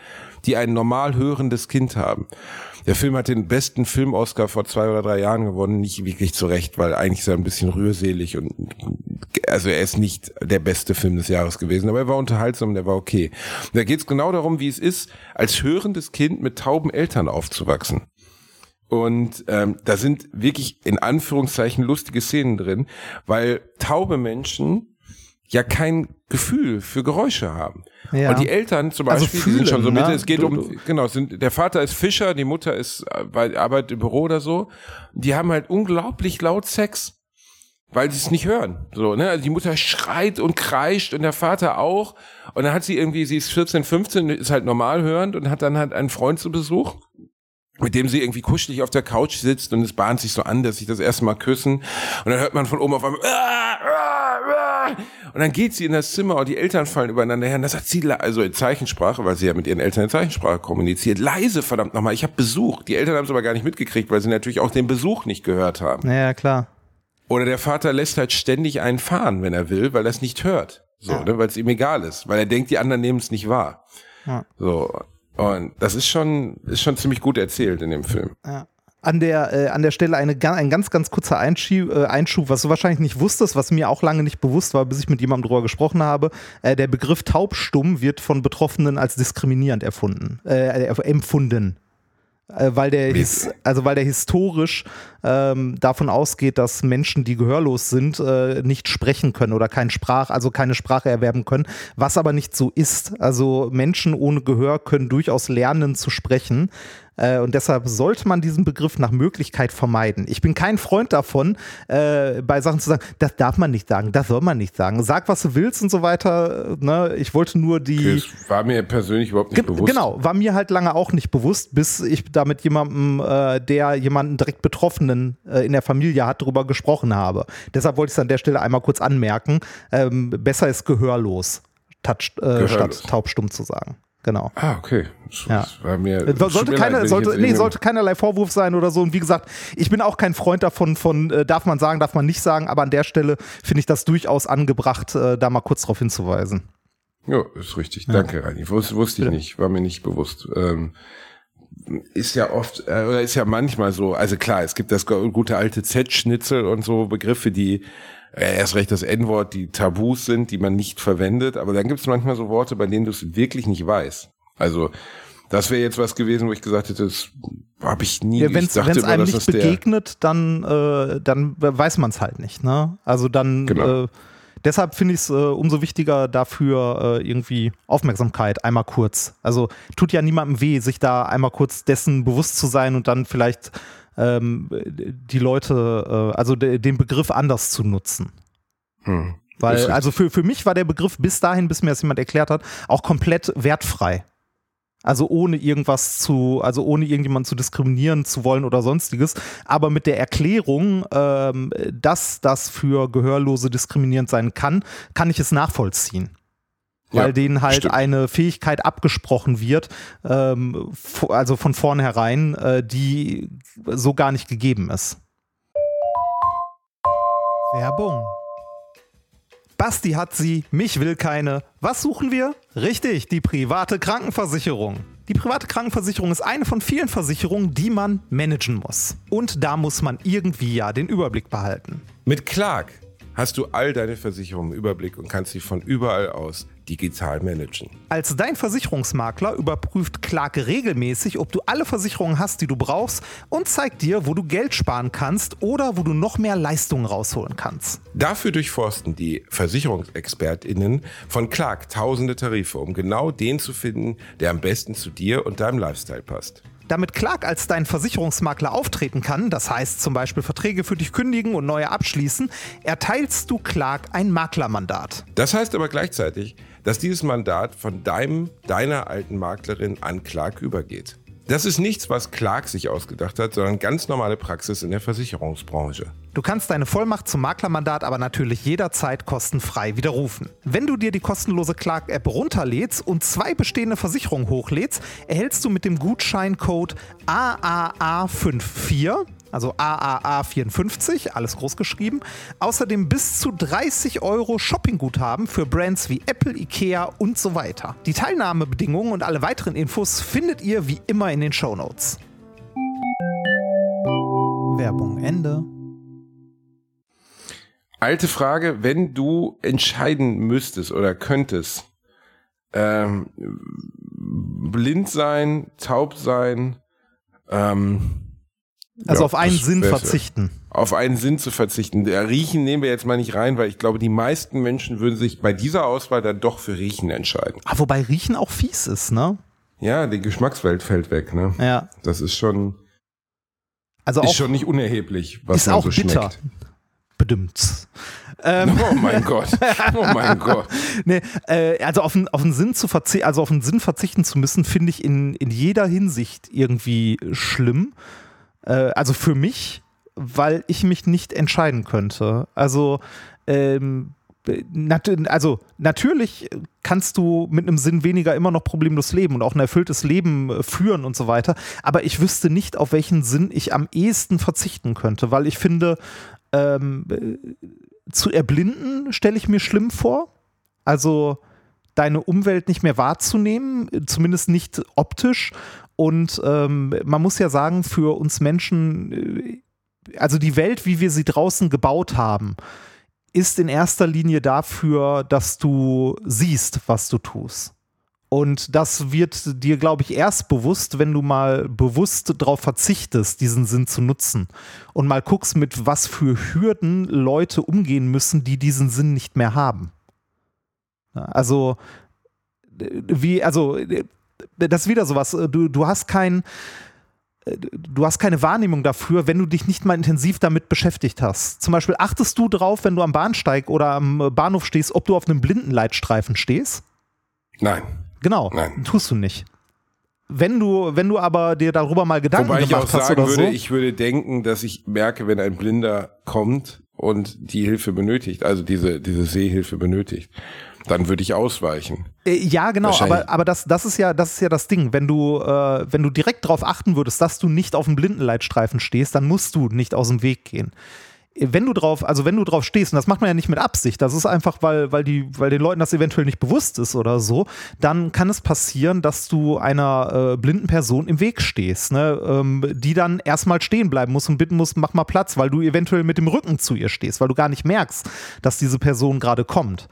die ein normal hörendes Kind haben. Der Film hat den besten Film-Oscar vor zwei oder drei Jahren gewonnen, nicht wirklich zurecht, weil eigentlich ist er ein bisschen rührselig und also er ist nicht der beste Film des Jahres gewesen, aber er war unterhaltsam, der war okay. Und da geht's genau darum, wie es ist, als hörendes Kind mit tauben Eltern aufzuwachsen. Und ähm, da sind wirklich in Anführungszeichen lustige Szenen drin, weil taube Menschen ja kein Gefühl für Geräusche haben. Ja. Und die Eltern zum Also Beispiel, die sind schon so fühlen, Mitte, ne? es geht Du- um, du- genau, es sind, der Vater ist Fischer, die Mutter ist äh, bei arbeitet im Büro oder so. Die haben halt unglaublich laut Sex weil sie es nicht hören. So, ne? Also die Mutter schreit und kreischt und der Vater auch. Und dann hat sie irgendwie, sie ist 14, 15, ist halt normal hörend und hat dann halt einen Freund zu Besuch, mit dem sie irgendwie kuschelig auf der Couch sitzt und es bahnt sich so an, dass sich das erste Mal küssen. Und dann hört man von oben auf einmal, "Ah, ah, ah." und dann geht sie in das Zimmer und die Eltern fallen übereinander her. Und das hat sie, also in Zeichensprache, weil sie ja mit ihren Eltern in Zeichensprache kommuniziert, leise, verdammt nochmal, ich habe Besuch. Die Eltern haben es aber gar nicht mitgekriegt, weil sie natürlich auch den Besuch nicht gehört haben. naja, klar. Oder der Vater lässt halt ständig einen fahren, wenn er will, weil er es nicht hört. So, ne, weil es ihm egal ist, weil er denkt, die anderen nehmen es nicht wahr. Ja. So. Und das ist schon, ist schon ziemlich gut erzählt in dem Film. An der, äh, an der Stelle eine, ein ganz, ganz kurzer Einschub, äh, Einschub, was du wahrscheinlich nicht wusstest, was mir auch lange nicht bewusst war, bis ich mit jemandem drüber gesprochen habe. Äh, der Begriff taubstumm wird von Betroffenen als diskriminierend erfunden, äh, äh, empfunden. Äh, weil der, his, also weil der historisch ähm, davon ausgeht, dass Menschen, die gehörlos sind, äh, nicht sprechen können oder kein Sprach, also keine Sprache erwerben können, was aber nicht so ist. Also Menschen ohne Gehör können durchaus lernen zu sprechen. Äh, und deshalb sollte man diesen Begriff nach Möglichkeit vermeiden. Ich bin kein Freund davon, äh, bei Sachen zu sagen, das darf man nicht sagen, das soll man nicht sagen. Sag, was du willst und so weiter. Ne? Ich wollte nur die. Das war mir persönlich überhaupt nicht bewusst. Genau, war mir halt lange auch nicht bewusst, bis ich da mit jemandem, äh, der jemanden direkt Betroffenen äh, in der Familie hat, darüber gesprochen habe. Deshalb wollte ich es an der Stelle einmal kurz anmerken. Ähm, besser ist gehörlos, touch, äh, Gehörlos. statt taubstumm zu sagen. Genau. Ah, okay. Das, Ja. war mir. Äh, Sollte, mir keine, leid, sollte, nee, sollte keinerlei Vorwurf sein oder so. Und wie gesagt, ich bin auch kein Freund davon, von äh, darf man sagen, darf man nicht sagen, aber an der Stelle finde ich das durchaus angebracht, äh, da mal kurz darauf hinzuweisen. Ja, ist richtig. Danke, Reini. Wus wusste ich nicht, war mir nicht bewusst. Ähm, ist ja oft, äh, oder ist ja manchmal so, also klar, es gibt das gute alte Z-Schnitzel und so Begriffe, die erst recht das N-Wort, die Tabus sind, die man nicht verwendet, aber dann gibt es manchmal so Worte, bei denen du es wirklich nicht weißt. Also das wäre jetzt was gewesen, wo ich gesagt hätte, das habe ich nie. Ja, Wenn es einem nicht begegnet, dann, äh, dann weiß man es halt nicht. Ne? Also dann, Genau. äh, deshalb finde ich es äh, umso wichtiger dafür äh, irgendwie Aufmerksamkeit, einmal kurz. Also tut ja niemandem weh, sich da einmal kurz dessen bewusst zu sein und dann vielleicht ähm, die Leute, äh, also de den Begriff anders zu nutzen. Hm. Weil, also für, für mich war der Begriff bis dahin, bis mir das jemand erklärt hat, auch komplett wertfrei. Also ohne irgendwas zu, also ohne irgendjemanden zu diskriminieren zu wollen oder sonstiges. Aber mit der Erklärung, ähm, dass das für Gehörlose diskriminierend sein kann, kann ich es nachvollziehen. Weil Ja, denen halt stimmt. eine Fähigkeit abgesprochen wird, ähm, also von vornherein, äh, die so gar nicht gegeben ist. Werbung. Basti hat sie, mich will keine. Was suchen wir? Richtig, die private Krankenversicherung. Die private Krankenversicherung ist eine von vielen Versicherungen, die man managen muss. Und da muss man irgendwie ja den Überblick behalten. Mit Clark hast du all deine Versicherungen im Überblick und kannst sie von überall aus digital managen. Als dein Versicherungsmakler überprüft Clark regelmäßig, ob du alle Versicherungen hast, die du brauchst und zeigt dir, wo du Geld sparen kannst oder wo du noch mehr Leistungen rausholen kannst. Dafür durchforsten die VersicherungsexpertInnen von Clark tausende Tarife, um genau den zu finden, der am besten zu dir und deinem Lifestyle passt. Damit Clark als dein Versicherungsmakler auftreten kann, das heißt zum Beispiel Verträge für dich kündigen und neue abschließen, erteilst du Clark ein Maklermandat. Das heißt aber gleichzeitig, dass dieses Mandat von deinem, deiner alten Maklerin an Clark übergeht. Das ist nichts, was Clark sich ausgedacht hat, sondern ganz normale Praxis in der Versicherungsbranche. Du kannst deine Vollmacht zum Maklermandat aber natürlich jederzeit kostenfrei widerrufen. Wenn du dir die kostenlose Clark-App runterlädst und zwei bestehende Versicherungen hochlädst, erhältst du mit dem Gutscheincode AAA54 also AAA54, alles groß geschrieben. Außerdem bis zu 30 Euro Shoppingguthaben für Brands wie Apple, Ikea und so weiter. Die Teilnahmebedingungen und alle weiteren Infos findet ihr wie immer in den Show Notes. Werbung Ende. Alte Frage, wenn du entscheiden müsstest oder könntest, ähm, blind sein, taub sein, ähm, also Ja, auf einen Sinn verzichten. auf einen Sinn zu verzichten. Der Riechen nehmen wir jetzt mal nicht rein, weil ich glaube, die meisten Menschen würden sich bei dieser Auswahl dann doch für Riechen entscheiden. Ah, wobei Riechen auch fies ist, ne? Ja, die Geschmackswelt fällt weg, ne? Ja. Das ist schon, Also ist schon nicht unerheblich, was ist man auch so bitter. schmeckt. Bedimmt. Ähm, Oh mein Gott. Oh mein *laughs* Gott. nee, äh, also auf den, auf den Sinn zu verzichten, also auf den Sinn verzichten zu müssen, finde ich in, in jeder Hinsicht irgendwie schlimm. Äh, also für mich, weil ich mich nicht entscheiden könnte. Also, ähm, nat also natürlich kannst du mit einem Sinn weniger immer noch problemlos leben und auch ein erfülltes Leben äh, führen und so weiter. Aber ich wüsste nicht, auf welchen Sinn ich am ehesten verzichten könnte, weil ich finde, ähm, äh, zu erblinden stelle ich mir schlimm vor. Also deine Umwelt nicht mehr wahrzunehmen, äh, zumindest nicht optisch. Und ähm, man muss ja sagen, für uns Menschen, äh, also die Welt, wie wir sie draußen gebaut haben, ist in erster Linie dafür, dass du siehst, was du tust. Und das wird dir, glaube ich, erst bewusst, wenn du mal bewusst darauf verzichtest, diesen Sinn zu nutzen. Und mal guckst, mit was für Hürden Leute umgehen müssen, die diesen Sinn nicht mehr haben. Also, äh, wie, also, äh, das ist wieder sowas. äh, Du, du hast kein, äh, du hast keine Wahrnehmung dafür, wenn du dich nicht mal intensiv damit beschäftigt hast. Zum Beispiel achtest du drauf, wenn du am Bahnsteig oder am äh, Bahnhof stehst, ob du auf einem Blindenleitstreifen stehst? Nein. Genau, Nein. tust du nicht. Wenn du, wenn du aber dir darüber mal Gedanken Wobei ich gemacht auch hast sagen oder würde, so, ich würde denken, dass ich merke, wenn ein Blinder kommt und die Hilfe benötigt, also diese, diese Sehhilfe benötigt, dann würde ich ausweichen. Äh, ja, genau, aber, aber das, das, ist ja, das ist ja das Ding. Wenn du, äh, wenn du direkt darauf achten würdest, dass du nicht auf dem Blindenleitstreifen stehst, dann musst du nicht aus dem Weg gehen. Äh, Wenn du drauf, also wenn du drauf stehst, und das macht man ja nicht mit Absicht, das ist einfach, weil, weil, die, weil den Leuten das eventuell nicht bewusst ist oder so, dann kann es passieren, dass du einer äh, blinden Person im Weg stehst, ne? ähm, die dann erstmal stehen bleiben muss und bitten muss, mach mal Platz, weil du eventuell mit dem Rücken zu ihr stehst, weil du gar nicht merkst, dass diese Person gerade kommt.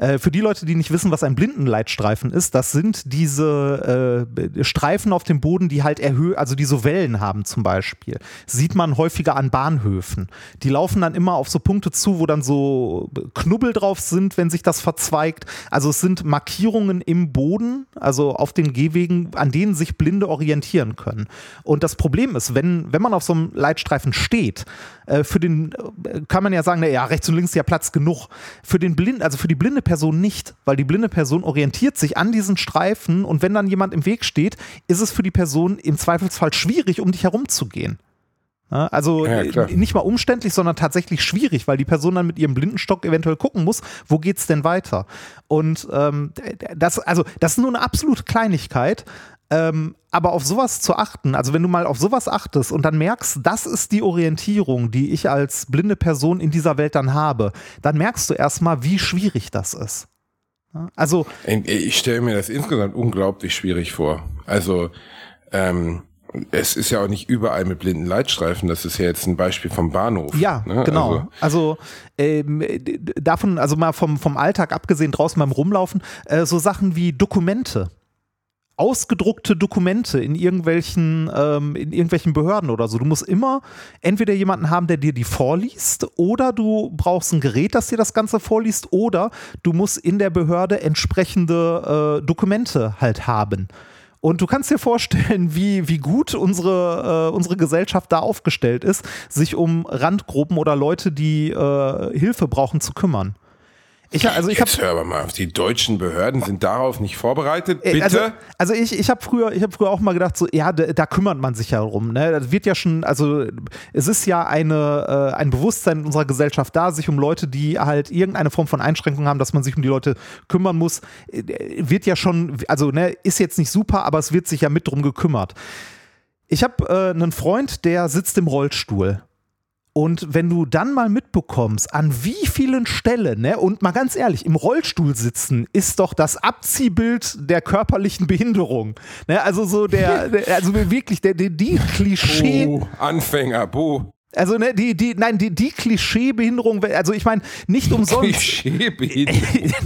Äh, Für die Leute, die nicht wissen, was ein Blindenleitstreifen ist, das sind diese äh, Streifen auf dem Boden, die halt erhöht, also die so Wellen haben zum Beispiel. Sieht man häufiger an Bahnhöfen. Die laufen dann immer auf so Punkte zu, wo dann so Knubbel drauf sind, wenn sich das verzweigt. Also es sind Markierungen im Boden, also auf den Gehwegen, an denen sich Blinde orientieren können. Und das Problem ist, wenn, wenn man auf so einem Leitstreifen steht, äh, für den äh, kann man ja sagen, na ja, rechts und links ist ja Platz genug. Für den Blind, also für die blinde Person nicht, weil die blinde Person orientiert sich an diesen Streifen und wenn dann jemand im Weg steht, ist es für die Person im Zweifelsfall schwierig, um dich herumzugehen. Also Ja, äh, nicht mal umständlich, sondern tatsächlich schwierig, weil die Person dann mit ihrem Blindenstock eventuell gucken muss, wo geht's denn weiter? Und ähm, das, also das ist nur eine absolute Kleinigkeit, ähm, aber auf sowas zu achten, also wenn du mal auf sowas achtest und dann merkst, das ist die Orientierung, die ich als blinde Person in dieser Welt dann habe, dann merkst du erstmal, wie schwierig das ist. Also, Ich stelle mir das insgesamt unglaublich schwierig vor. Also, ähm, es ist ja auch nicht überall mit blinden Leitstreifen. Das ist ja jetzt ein Beispiel vom Bahnhof. Ja, ne? genau. Also, Also, ähm, davon, also mal vom, vom Alltag abgesehen, draußen beim Rumlaufen, äh, so Sachen wie Dokumente. Ausgedruckte Dokumente in irgendwelchen, ähm, in irgendwelchen Behörden oder so. Du musst immer entweder jemanden haben, der dir die vorliest, oder du brauchst ein Gerät, das dir das Ganze vorliest, oder du musst in der Behörde entsprechende äh, Dokumente halt haben. Und du kannst dir vorstellen, *laughs* wie, wie gut unsere, äh, unsere Gesellschaft da aufgestellt ist, sich um Randgruppen oder Leute, die äh, Hilfe brauchen, zu kümmern. Ich, also ich Jetzt hab, hör mal, die deutschen Behörden sind darauf nicht vorbereitet. Bitte? Also, also ich, ich habe früher, hab früher auch mal gedacht, so, ja, da, da, kümmert man sich ja drum. Ne? Das wird ja schon, also es ist ja eine, äh, ein Bewusstsein in unserer Gesellschaft da, sich um Leute, die halt irgendeine Form von Einschränkung haben, dass man sich um die Leute kümmern muss, äh, wird ja schon, also ne, ist jetzt nicht super, aber es wird sich ja mit drum gekümmert. Ich habe äh, einen Freund, der sitzt im Rollstuhl und wenn du dann mal mitbekommst, an wie vielen Stellen, ne, und mal ganz ehrlich, im Rollstuhl sitzen ist doch das Abziehbild der körperlichen Behinderung. Ne, also so der, der also wirklich, der, der die Klischee. Oh, Anfänger, buh. Also ne, die, die, nein, die, die Klischeebehinderung, also ich meine, nicht umsonst. Klischeebehinderung.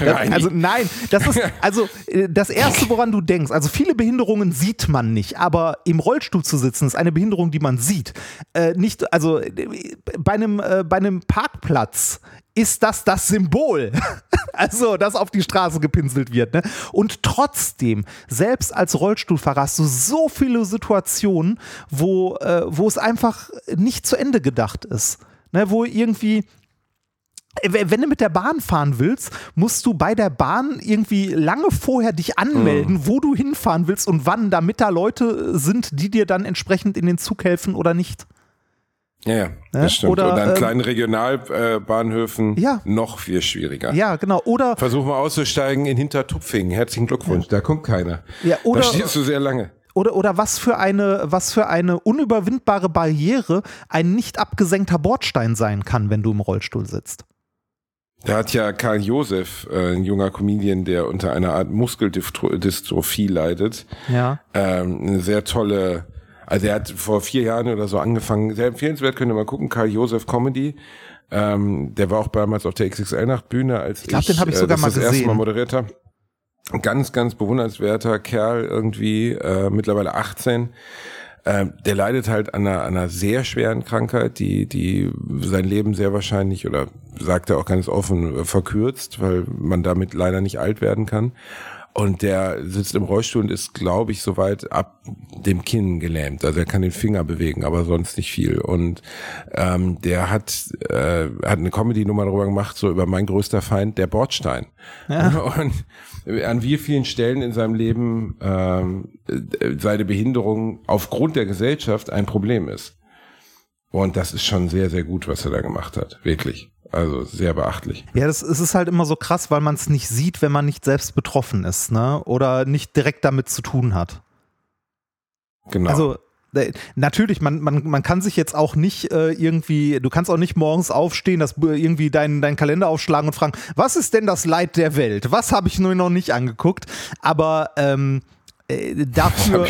*laughs* also nein, das ist, *laughs* also äh, das Erste, woran du denkst, also viele Behinderungen sieht man nicht, aber im Rollstuhl zu sitzen ist eine Behinderung, die man sieht. Äh, nicht, also äh, bei einem, äh, bei einem Parkplatz ist das das Symbol. *laughs* also, das auf die Straße gepinselt wird. Ne? Und trotzdem, selbst als Rollstuhlfahrer hast du so viele Situationen, wo, äh, wo es einfach nicht zu Ende gedacht ist. Ne? Wo irgendwie wenn du mit der Bahn fahren willst, musst du bei der Bahn irgendwie lange vorher dich anmelden, mhm. wo du hinfahren willst und wann, damit da Leute sind, die dir dann entsprechend in den Zug helfen oder nicht. Ja, ja, das stimmt. Oder, und an ähm, kleinen Regionalbahnhöfen ja. noch viel schwieriger. Ja, genau. Oder versuchen wir auszusteigen in Hintertupfingen. Herzlichen Glückwunsch. Ja. Da kommt keiner. Ja, oder, da stehst du sehr lange. Oder, oder was für eine, was für eine unüberwindbare Barriere ein nicht abgesenkter Bordstein sein kann, wenn du im Rollstuhl sitzt. Da hat ja Karl Josef, äh, ein junger Comedian, der unter einer Art Muskeldystrophie leidet, ja. ähm, eine sehr tolle also er hat vor vier Jahren oder so angefangen, sehr empfehlenswert, könnt ihr mal gucken, Karl Josef Comedy. Ähm, der war auch damals auf der XXL-Nachtbühne, als ich, glaub, ich, den hab ich äh, sogar äh, das, mal das gesehen. erste Mal moderiert habe. Ganz, ganz bewundernswerter Kerl irgendwie, äh, mittlerweile 18. Äh, der leidet halt an einer, einer sehr schweren Krankheit, die, die sein Leben sehr wahrscheinlich oder sagt er auch ganz offen verkürzt, weil man damit leider nicht alt werden kann. Und der sitzt im Rollstuhl und ist, glaube ich, soweit ab dem Kinn gelähmt. Also er kann den Finger bewegen, aber sonst nicht viel. Und ähm, der hat, äh, hat eine Comedy-Nummer darüber gemacht, so über mein größter Feind, der Bordstein. Ja. *laughs* Und an wie vielen Stellen in seinem Leben ähm, seine Behinderung aufgrund der Gesellschaft ein Problem ist. Und das ist schon sehr, sehr gut, was er da gemacht hat. Wirklich. Also sehr beachtlich. Ja, das, es ist halt immer so krass, weil man es nicht sieht, wenn man nicht selbst betroffen ist, ne? Oder nicht direkt damit zu tun hat. Genau. Also äh, natürlich, man, man, man kann sich jetzt auch nicht äh, irgendwie, du kannst auch nicht morgens aufstehen, das irgendwie deinen dein Kalender aufschlagen und fragen, was ist denn das Leid der Welt? Was habe ich nur noch nicht angeguckt? Aber ähm, äh, *laughs* dafür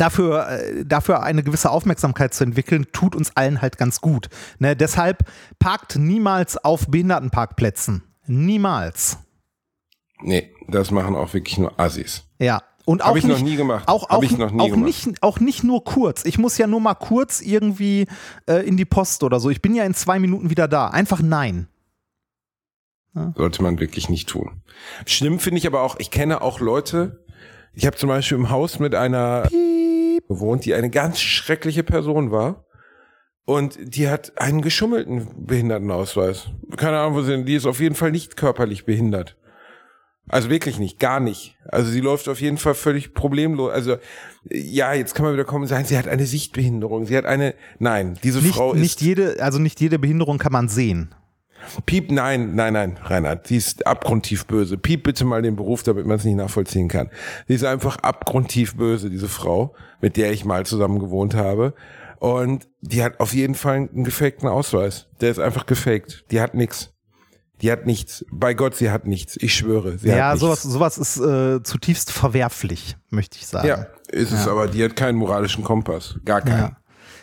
dafür, äh, dafür eine gewisse Aufmerksamkeit zu entwickeln, tut uns allen halt ganz gut. Ne? Deshalb parkt niemals auf Behindertenparkplätzen. Niemals. Nee, das machen auch wirklich nur Assis. Ja, und auch Habe ich nicht, noch nie gemacht. Auch, auch, auch, gemacht. Nicht, auch nicht nur kurz. Ich muss ja nur mal kurz irgendwie äh, in die Post oder so. Ich bin ja in zwei Minuten wieder da. Einfach nein. Ja. Sollte man wirklich nicht tun. Schlimm finde ich aber auch, ich kenne auch Leute, ich habe zum Beispiel im Haus mit einer Piep. Gewohnt, die eine ganz schreckliche Person war. Und die hat einen geschummelten Behindertenausweis. Keine Ahnung, wo sie sind. Die ist auf jeden Fall nicht körperlich behindert. Also wirklich nicht, gar nicht. Also sie läuft auf jeden Fall völlig problemlos. Also ja, jetzt kann man wieder kommen und sagen, sie hat eine Sichtbehinderung. Sie hat eine, nein, diese nicht, Frau ist. Nicht jede, also nicht jede Behinderung kann man sehen. Piep, nein, nein, nein, Reinhard, die ist abgrundtief böse. Piep bitte mal den Beruf, damit man es nicht nachvollziehen kann. Die ist einfach abgrundtief böse, diese Frau, mit der ich mal zusammen gewohnt habe. Und die hat auf jeden Fall einen gefakten Ausweis. Der ist einfach gefaked. Die hat nichts. Die hat nichts. Bei Gott, sie hat nichts. Ich schwöre. Sie ja, hat sowas, sowas ist äh, zutiefst verwerflich, möchte ich sagen. Ja, ist es, aber die hat keinen moralischen Kompass. Gar keinen. Ja.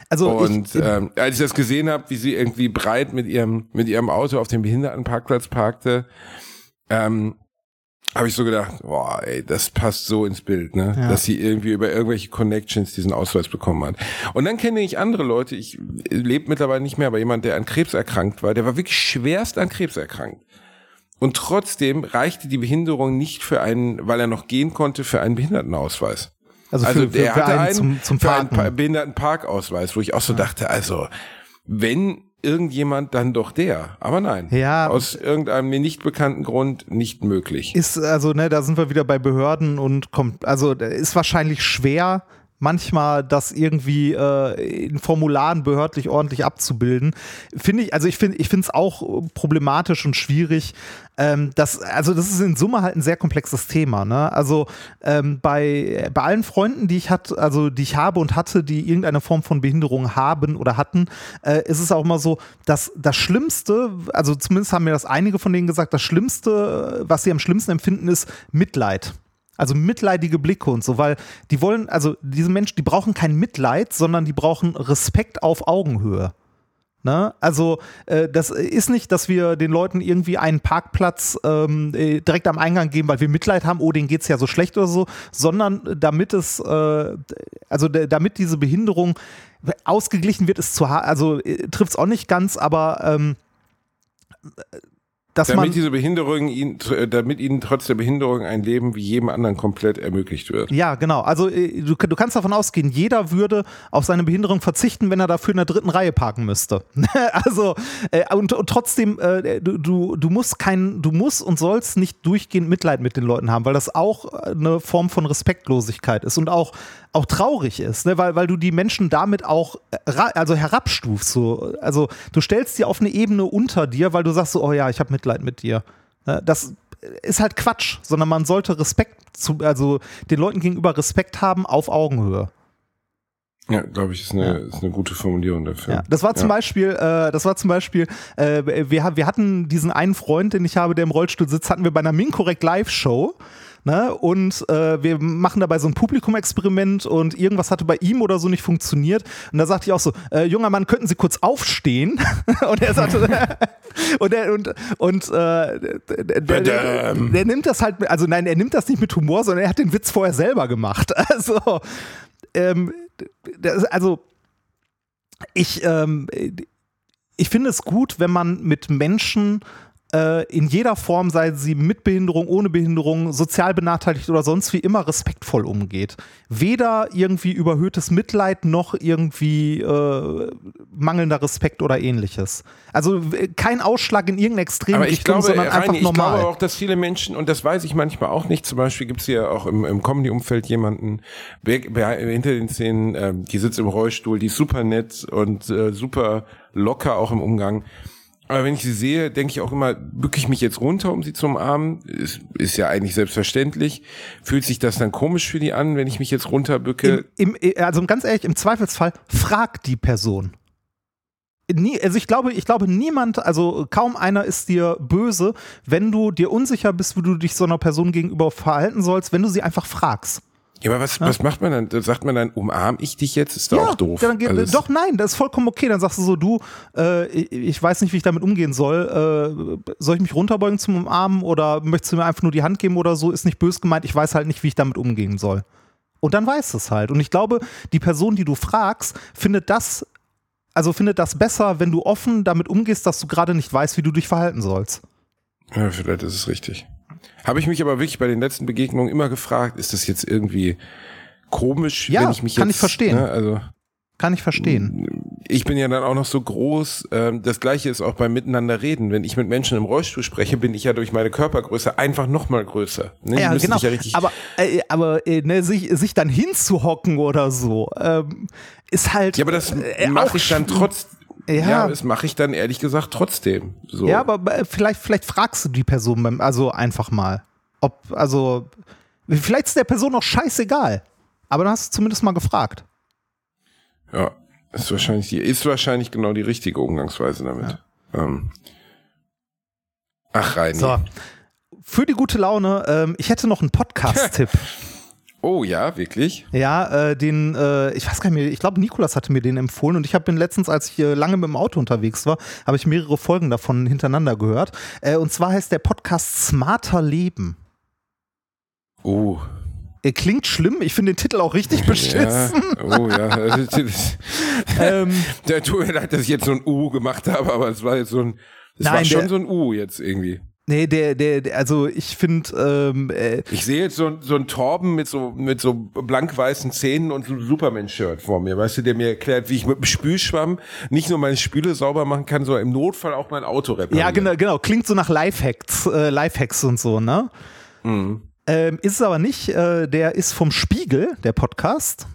Also und ich, ähm, als ich das gesehen habe, wie sie irgendwie breit mit ihrem mit ihrem Auto auf dem Behindertenparkplatz parkte, ähm, habe ich so gedacht, boah, ey, das passt so ins Bild, ne? Ja. Dass sie irgendwie über irgendwelche Connections diesen Ausweis bekommen hat. Und dann kenne ich andere Leute, ich lebe mittlerweile nicht mehr, aber jemand, der an Krebs erkrankt war, der war wirklich schwerst an Krebs erkrankt. Und trotzdem reichte die Behinderung nicht für einen, weil er noch gehen konnte, für einen Behindertenausweis. Also, für, Also für, der hatte einen einen, zum, zum für einen Behindertenparkausweis, wo ich auch so dachte, also wenn irgendjemand, dann doch der. Aber nein, Ja. aus irgendeinem mir nicht bekannten Grund nicht möglich. ist also, ne, da sind wir wieder bei Behörden und kommt, also ist wahrscheinlich schwer, manchmal das irgendwie äh, in Formularen behördlich ordentlich abzubilden. Finde ich, also ich finde, ich finde es auch problematisch und schwierig. Ähm, das, also das ist in Summe halt ein sehr komplexes Thema. Ne? Also ähm, bei, bei allen Freunden, die ich hatte, also die ich habe und hatte, die irgendeine Form von Behinderung haben oder hatten, äh, ist es auch immer so, dass das Schlimmste, also zumindest haben mir das einige von denen gesagt, das Schlimmste, was sie am schlimmsten empfinden, ist Mitleid. Also mitleidige Blicke und so, weil die wollen, also diese Menschen, die brauchen kein Mitleid, sondern die brauchen Respekt auf Augenhöhe. Ne? Also äh, das ist nicht, dass wir den Leuten irgendwie einen Parkplatz ähm, äh, direkt am Eingang geben, weil wir Mitleid haben, oh, denen geht's ja so schlecht oder so, sondern damit es, äh, also damit diese Behinderung ausgeglichen wird, ist zu hart, also äh, trifft es auch nicht ganz, aber ähm, dass man damit diese Behinderung ihnen, damit ihnen trotz der Behinderung ein Leben wie jedem anderen komplett ermöglicht wird. Ja, genau. Also äh, du, du kannst davon ausgehen, jeder würde auf seine Behinderung verzichten, wenn er dafür in der dritten Reihe parken müsste. *laughs* also äh, und, und trotzdem, äh, du, du, du musst kein, du musst und sollst nicht durchgehend Mitleid mit den Leuten haben, weil das auch eine Form von Respektlosigkeit ist und auch auch traurig ist, ne? weil, weil du die Menschen damit auch äh, also herabstufst. So. Also du stellst dir auf eine Ebene unter dir, weil du sagst so, oh ja, ich habe Mitleid mit dir. Ne? Das ist halt Quatsch, sondern man sollte Respekt zu, also den Leuten gegenüber Respekt haben auf Augenhöhe. Ja, glaube ich, ist eine, ist eine gute Formulierung dafür. Ja, das war zum Ja. Beispiel, äh, das war zum Beispiel, äh, wir, wir hatten diesen einen Freund, den ich habe, der im Rollstuhl sitzt, hatten wir bei einer Minkorrekt Live-Show. Ne? Und äh, wir machen dabei so ein Publikumexperiment und irgendwas hatte bei ihm oder so nicht funktioniert. Und da sagte ich auch so, äh, junger Mann, könnten Sie kurz aufstehen? *laughs* und er sagte, *laughs* und er, und, und äh, der, der, der, nimmt das halt, also nein, er nimmt das nicht mit Humor, sondern er hat den Witz vorher selber gemacht. *laughs* Also, ähm, das, also ich, ähm, ich finde es gut, wenn man mit Menschen in jeder Form, sei sie mit Behinderung, ohne Behinderung, sozial benachteiligt oder sonst wie immer respektvoll umgeht. Weder irgendwie überhöhtes Mitleid noch irgendwie äh, mangelnder Respekt oder ähnliches. Also kein Ausschlag in irgendeine extreme Aber ich Richtung, glaube, sondern einfach Reini, ich normal. glaube auch, dass viele Menschen, und das weiß ich manchmal auch nicht, zum Beispiel gibt es hier auch im, im Comedy-Umfeld jemanden hinter den Szenen, ähm, die sitzt im Rollstuhl, die ist super nett und äh, super locker auch im Umgang. Aber wenn ich sie sehe, denke ich auch immer, bücke ich mich jetzt runter, um sie zu umarmen? Ist, ist ja eigentlich selbstverständlich. Fühlt sich das dann komisch für die an, wenn ich mich jetzt runterbücke? Im, im, also ganz ehrlich, im Zweifelsfall frag die Person. Nie, also ich glaube, ich glaube, niemand, also kaum einer ist dir böse, wenn du dir unsicher bist, wie du dich so einer Person gegenüber verhalten sollst, wenn du sie einfach fragst. Ja, aber was, was macht man dann? Da sagt man dann, umarm ich dich jetzt? Ist doch auch doof. Dann, Also doch, nein, das ist vollkommen okay. Dann sagst du so, du, äh, ich, weiß nicht, wie ich damit umgehen soll. Äh, soll ich mich runterbeugen zum Umarmen oder möchtest du mir einfach nur die Hand geben oder so? Ist nicht böse gemeint, ich weiß halt nicht, wie ich damit umgehen soll. Und dann weiß es halt. Und ich glaube, die Person, die du fragst, findet das, also findet das besser, wenn du offen damit umgehst, dass du gerade nicht weißt, wie du dich verhalten sollst. Ja, vielleicht ist es richtig. Habe ich mich aber wirklich bei den letzten Begegnungen immer gefragt, ist das jetzt irgendwie komisch, Ja, wenn ich mich kann jetzt, ich verstehen. Ne, also Kann ich verstehen. ich bin ja dann auch noch so groß. Ähm, das gleiche ist auch beim Miteinander reden. Wenn ich mit Menschen im Rollstuhl spreche, bin ich ja durch meine Körpergröße einfach noch mal größer. Ne? Ja, genau. Ja richtig, aber äh, aber äh, ne, sich, sich dann hinzuhocken oder so, ähm, ist halt. ja, aber das äh, mache ich dann sch- trotz. Ja. Ja, das mache ich dann ehrlich gesagt trotzdem. So. Ja, aber äh, vielleicht, vielleicht fragst du die Person beim, also einfach mal. Ob, also, vielleicht ist der Person auch scheißegal. Aber dann hast du zumindest mal gefragt. Ja, ist wahrscheinlich die, ist wahrscheinlich genau die richtige Umgangsweise damit. Ähm. Ach, Reini. So. Für die gute Laune, ähm, ich hätte noch einen Podcast-Tipp. *laughs* Oh ja, wirklich? ja, äh, den, äh, ich weiß gar nicht mehr, ich glaube, Nikolas hatte mir den empfohlen und ich habe den letztens, als ich äh, lange mit dem Auto unterwegs war, habe ich mehrere Folgen davon hintereinander gehört. Äh, und zwar heißt der Podcast Smarter Leben. Oh. Er klingt schlimm, ich finde den Titel auch richtig *laughs* beschissen. Ja. Oh ja. Ist- *laughs* Ähm, Der tut mir leid, dass ich jetzt so ein U gemacht habe, aber es war jetzt so ein, es war schon der- so ein U jetzt irgendwie. Nee, der, der, der also ich finde, ähm, äh, Ich sehe jetzt so, so einen Torben mit so, mit so blank-weißen Zähnen und so einem Superman-Shirt vor mir, weißt du, der mir erklärt, wie ich mit dem Spülschwamm nicht nur meine Spüle sauber machen kann, sondern im Notfall auch mein Auto reparieren. ja genau, genau, klingt so nach Lifehacks, äh, Lifehacks und so, ne? Mhm. Ähm, ist es aber nicht, äh, der ist vom Spiegel, der Podcast.